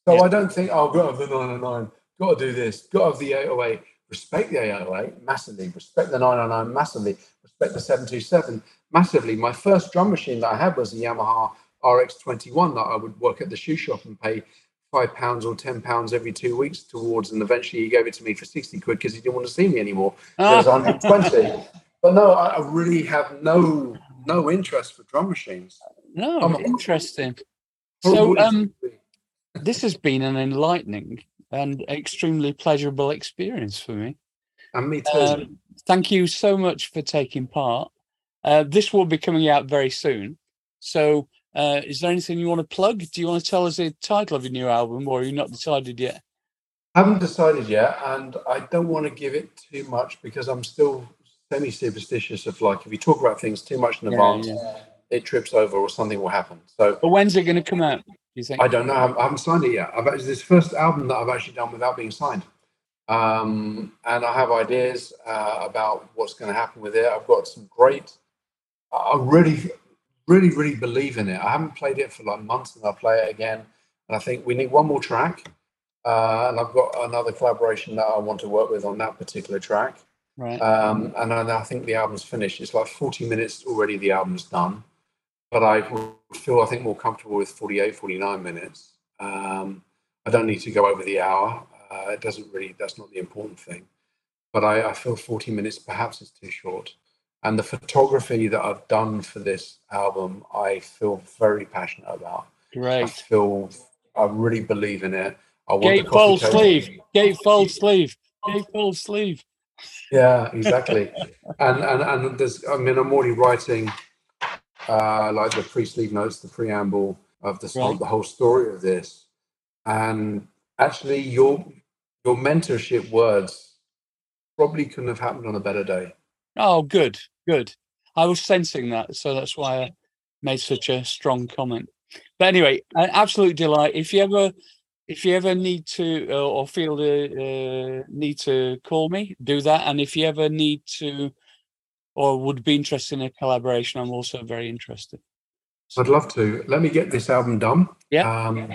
So Yeah. I don't think oh, I've got to have the 909, got to do this, got to have the 808. Respect the 808 massively. Respect the 909 massively. Respect the 727 massively. My first drum machine that I had was a Yamaha RX21 that I would work at the shoe shop and pay five pounds or ten pounds every two weeks towards, and eventually he gave it to me for sixty quid because he didn't want to see me anymore. It was Ah, 120. But no, I I really have no no interest for drum machines. no, I'm- interesting. So, um, this has been an enlightening and extremely pleasurable experience for me. and me too. Um, thank you so much for taking part. Uh, this will be coming out very soon. So, uh, is there anything you want to plug? Do you want to tell us the title of your new album, or are you not decided yet? haven't decided yet, and I don't want to give it too much because I'm still semi superstitious of like if you talk about things too much in advance, yeah. it trips over or something will happen. So But when's it going to come out? Do you think? I don't know. I haven't, I haven't signed it yet. I've actually, this first album that I've actually done without being signed. Um, and I have ideas uh, about what's going to happen with it. I've got some great. I really, really, really believe in it. I haven't played it for like months, and I'll play it again. And I think we need one more track. Uh, and I've got another collaboration that I want to work with on that particular track. Right. Um, and I, I think the album's finished. It's like 40 minutes already, the album's done. But I feel, I think, more comfortable with 48, 49 minutes. Um, I don't need to go over the hour. Uh, it doesn't really, that's not the important thing. But I, I feel 40 minutes perhaps is too short. And the photography that I've done for this album, I feel very passionate about. I Great. feel, I really believe in it. I want the Gatefold coffee sleeve. table- Gatefold sleeve. Gatefold sleeve. Yeah, exactly. and and and there's, I mean, I'm already writing uh, like the pre-sleeve notes, the preamble of the Right. the whole story of this. And actually, your your mentorship words probably couldn't have happened on a better day. Oh, good, good. I was sensing that, so that's why I made such a strong comment. But anyway, an absolute delight. If you ever, if you ever need to uh, or feel the uh, need to call me, do that. And if you ever need to or would be interested in a collaboration, I'm also very interested. I'd love to. Let me get this album done. Yeah. Um,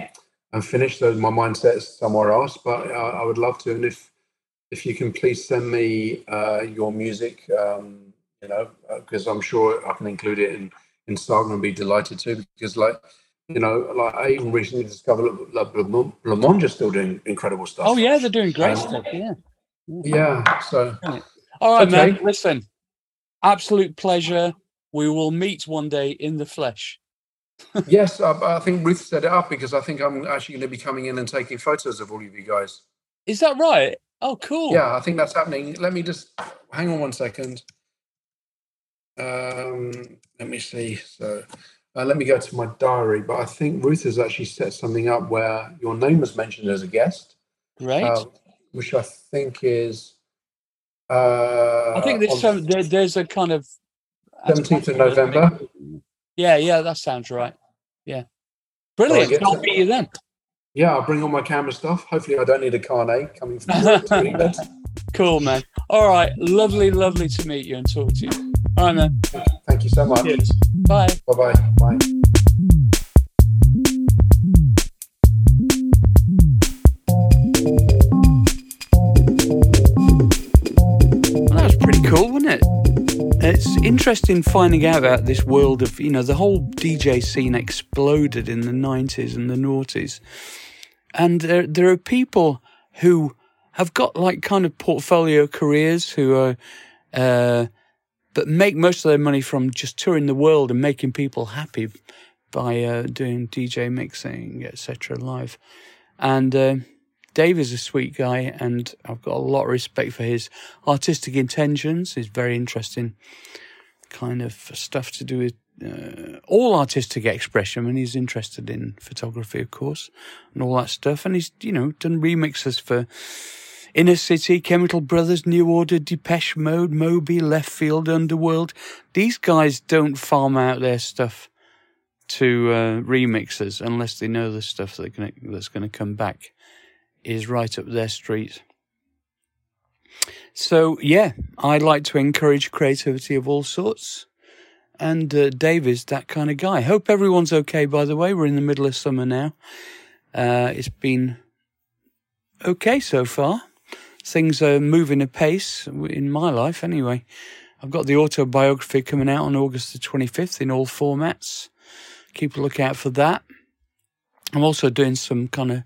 and finish. So my mindset's somewhere else, but uh, I would love to. And if if you can please send me uh, your music, um, you know, because I'm sure I can include it in in Saga and be delighted to. Because like you know, like I even recently discovered Le Monde is still doing incredible stuff. Oh yeah, they're doing great Um, stuff. Yeah. yeah. So All right, man. Listen, absolute pleasure. We will meet one day in the flesh. yes, I, I think Ruth set it up because I think I'm actually going to be coming in and taking photos of all of you guys. Is that right? Oh, cool. Yeah, I think that's happening. Let me just hang on one second. Um, let me see. So, uh, let me go to my diary. But I think Ruth has actually set something up where your name was mentioned as a guest, Right. uh, which I think is. Uh, I think there's some there, there's a kind of 17th of November. Yeah, yeah, that sounds right. Yeah. Brilliant. I'll meet you then. Yeah, I'll bring all my camera stuff. Hopefully, I don't need a carnet coming from England. Cool, man. All right. Lovely, lovely to meet you and talk to you. All right, man. Thank you so much. Cheers. Bye. Bye-bye. Bye. Well, that was pretty cool, wasn't it? It's interesting finding out about this world of, you know, the whole DJ scene exploded in the 90s and the noughties. And there, there are people who have got like kind of portfolio careers who are, uh, but make most of their money from just touring the world and making people happy by uh, doing DJ mixing, etc. live. And uh, Dave is a sweet guy, and I've got a lot of respect for his artistic intentions. He's very interesting, kind of stuff to do with uh, all artistic expression. And he's interested in photography, of course, and all that stuff. And he's, you know, done remixes for Inner City, Chemical Brothers, New Order, Depeche Mode, Moby, Left Field, Underworld. These guys don't farm out their stuff to uh, remixers unless they know the stuff that gonna, that's going to come back is right up their street. So yeah, I like to encourage creativity of all sorts, and uh, Dave is that kind of guy. Hope everyone's okay. By the way, we're in the middle of summer now. Uh, it's been okay so far. Things are moving apace in my life, anyway. I've got the autobiography coming out on August the 25th in all formats. Keep a lookout for that. I'm also doing some kind of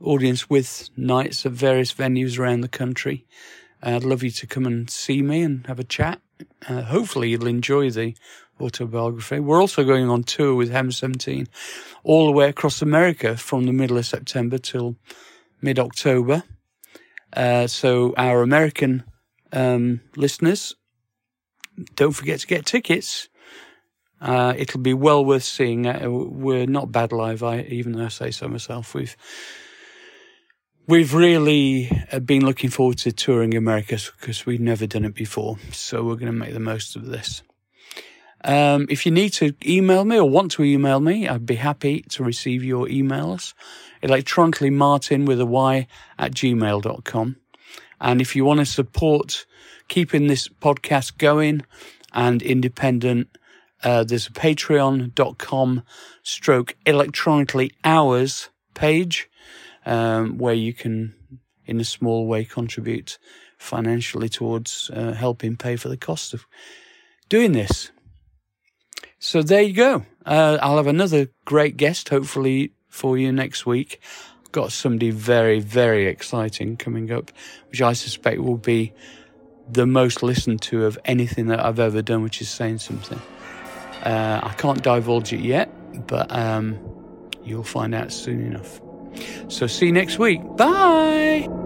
audience with nights at various venues around the country. I'd love you to come and see me and have a chat. Uh, hopefully, you'll enjoy the autobiography. We're also going on tour with Heaven 17 all the way across America from the middle of September till mid October. Uh, so, our American um, listeners, don't forget to get tickets. Uh, it'll be well worth seeing. Uh, we're not bad live, I, even though I say so myself. We've we've really uh, been looking forward to touring America because we've never done it before. So we're going to make the most of this. Um, if you need to email me or want to email me, I'd be happy to receive your emails electronically martin with a y at gmail.com. And if you want to support keeping this podcast going and independent, uh, there's a patreon.com stroke electronically yours page um, where you can, in a small way, contribute financially towards uh, helping pay for the cost of doing this. So there you go. Uh, I'll have another great guest, hopefully, for you next week. Got somebody very, very exciting coming up, which I suspect will be the most listened to of anything that I've ever done, which is saying something. Uh, I can't divulge it yet, but um, you'll find out soon enough. So see you next week. Bye.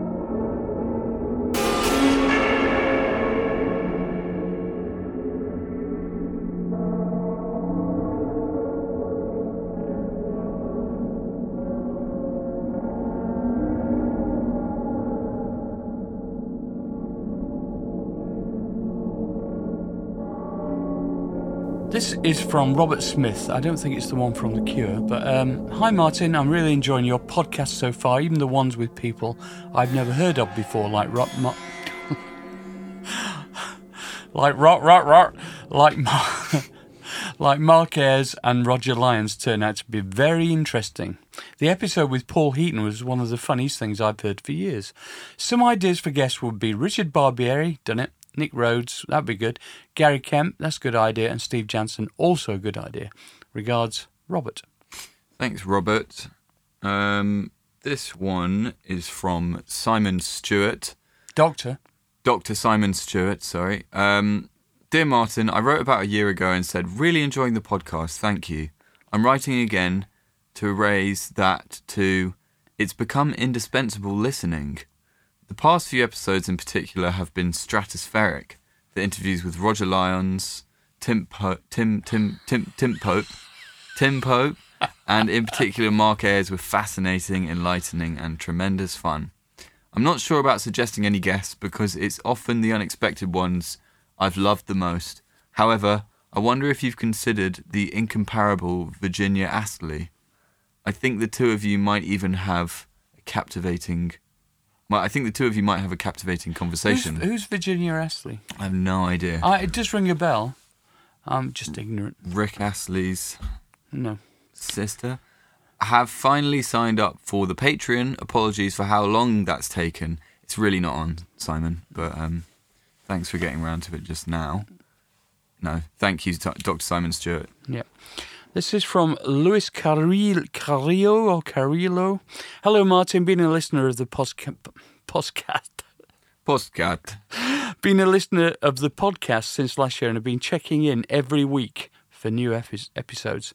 Is from Robert Smith. I don't think it's the one from The Cure, but um, hi Martin. I'm really enjoying your podcast so far, even the ones with people I've never heard of before, like Rock, Mo- like Rock, Rock, Rock, like Mar- like Mark Ayres and Roger Lyons turn out to be very interesting. The episode with Paul Heaton was one of the funniest things I've heard for years. Some ideas for guests would be Richard Barbieri, done it. Nick Rhodes, that'd be good. Gary Kemp, that's a good idea. And Steve Jansen, also a good idea. Regards, Robert. Thanks, Robert. Um, this one is from Simon Stewart. Doctor. Dr. Simon Stewart, sorry. Um, Dear Martin, I wrote about a year ago and said, really enjoying the podcast, thank you. I'm writing again to raise that to it's become indispensable listening. The past few episodes in particular have been stratospheric. The interviews with Roger Lyons, Tim po- Tim Tim Tim Tim Pope, Tim Pope, and in particular Mark Ayres were fascinating, enlightening, and tremendous fun. I'm not sure about suggesting any guests because it's often the unexpected ones I've loved the most. However, I wonder if you've considered the incomparable Virginia Astley. I think the two of you might even have a captivating. Well, I think the two of you might have a captivating conversation. who's Virginia Astley? I have no idea. Uh, it does ring a bell. I'm just ignorant. Rick Astley's No. sister have finally signed up for the Patreon. Apologies for how long that's taken. It's really not on, Simon, but um, thanks for getting around to it just now. No, thank you, Dr. Simon Stewart. Yeah. This is from Luis Carrillo or Carrillo. Hello, Martin. Being a listener of the podcast. Postcat. Been a listener of the podcast since last year and have been checking in every week for new epi- episodes.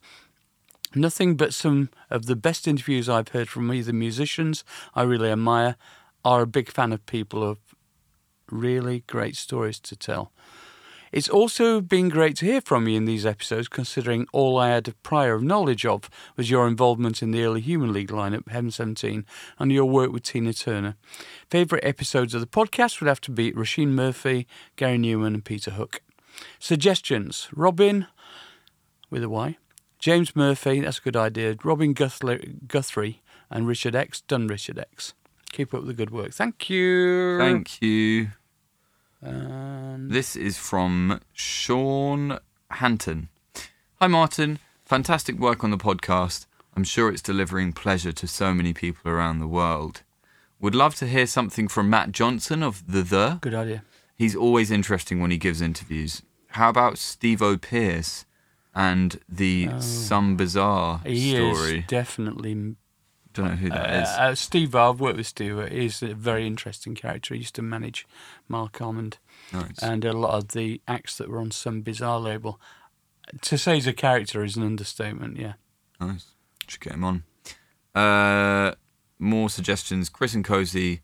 Nothing but some of the best interviews I've heard from either musicians I really admire are a big fan of people who have really great stories to tell. It's also been great to hear from you in these episodes, considering all I had prior knowledge of was your involvement in the early Human League lineup, Heaven 17, and your work with Tina Turner. Favourite episodes of the podcast would have to be Roisin Murphy, Gary Numan, and Peter Hook. Suggestions Robin, with a Y, James Murphy, that's a good idea, Robin Guthrie, and Richard X, done Richard X. Keep up the good work. Thank you. Thank you. And This is from Sean Hanton. Hi, Martin. Fantastic work on the podcast. I'm sure it's delivering pleasure to so many people around the world. Would love to hear something from Matt Johnson of The The. good idea. He's always interesting when he gives interviews. How about Stevo Pearce and the oh. Some Bizzare Oh. He story? is definitely Don't know who that is. Uh, uh, Steve, I've worked with Steve. He's a very interesting character. He used to manage Marc Almond Nice. and a lot of the acts that were on Some Bizzare label. To say he's a character is an understatement, yeah. Nice. Should get him on. Uh, more suggestions. Chris and Cosey,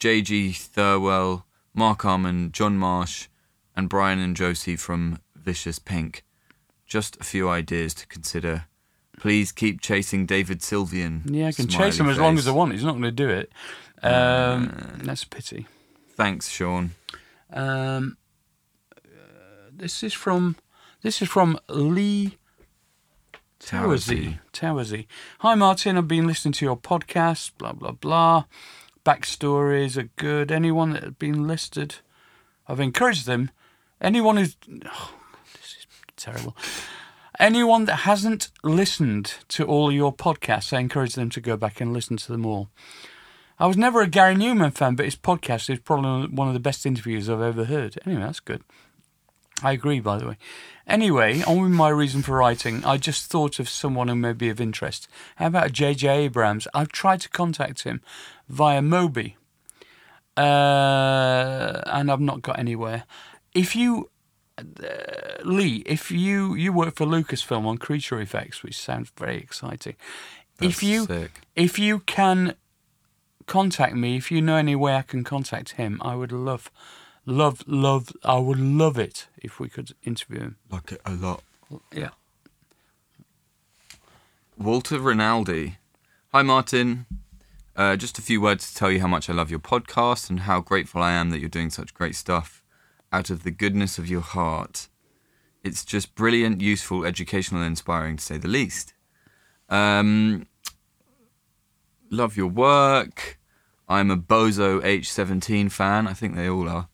JG Thirlwell, Mark Arman, John Marsh, and Brian and Josie from Vicious Pink. Just a few ideas to consider. Please keep chasing David Sylvian. Yeah, I can chase him as long as I want. He's not going to do it. Um, that's a pity. Thanks, Sean. Um, uh, this is from This is from Lee Towersy. Towersy. Hi, Martin. I've been listening to your podcast, blah, blah, blah. Backstories are good. Anyone that has been listed, I've encouraged them. Anyone who's. Oh, this is terrible. Anyone that hasn't listened to all your podcasts, I encourage them to go back and listen to them all. I was never a Gary Numan fan, but his podcast is probably one of the best interviews I've ever heard. Anyway, that's good. I agree, by the way. Anyway, on with my reason for writing, I just thought of someone who may be of interest. How about J.J. Abrams? I've tried to contact him via Moby, uh, and I've not got anywhere. If you, Lee, if you you work for Lucasfilm on creature effects, which sounds very exciting, if you sick. if you can contact me, if you know any way I can contact him, I would love, love, love. I would love it if we could interview him. Like it a lot. Yeah. Walter Rinaldi. Hi, Martin. Uh, just a few words to tell you how much I love your podcast and how grateful I am that you're doing such great stuff out of the goodness of your heart. It's just brilliant, useful, educational, and inspiring to say the least. Um, love your work. I'm a Bozo H17 fan. I think they all are.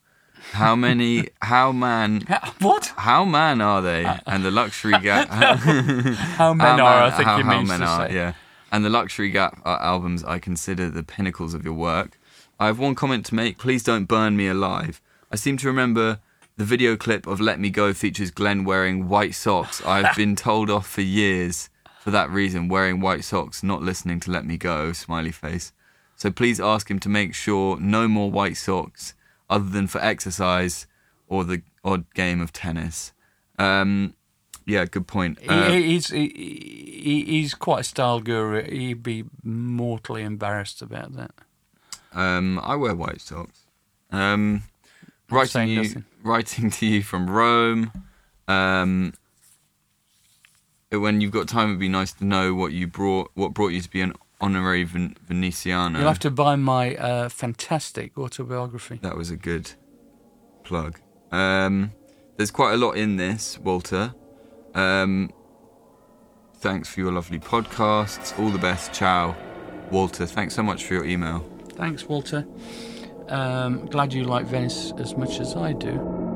How many? How man? What? How man are they? And the luxury gap. How men How are? I Man- think how, he how men are, say. yeah. And the Luxury Gap uh, albums I consider the pinnacles of your work. I have one comment to make. Please don't burn me alive. I seem to remember the video clip of Let Me Go features Glenn wearing white socks. I've been told off for years for that reason, wearing white socks, not listening to Let Me Go, smiley face. So please ask him to make sure no more white socks other than for exercise or the odd game of tennis. Um, yeah, good point. He, Uh, he's he, he, he's quite a style guru. He'd be mortally embarrassed about that. Um, I wear white socks. Um, writing you, nothing. writing to you from Rome. Um, when you've got time, it'd be nice to know what you brought, what brought you to be an honorary Ven- Venetiano. You'll have to buy my uh, fantastic autobiography. That was a good plug. Um, there's quite a lot in this, Walter. Um, thanks for your lovely podcasts. All the best. Ciao, Walter. Thanks so much for your email. Thanks, Walter. Um, glad you like Venice as much as I do.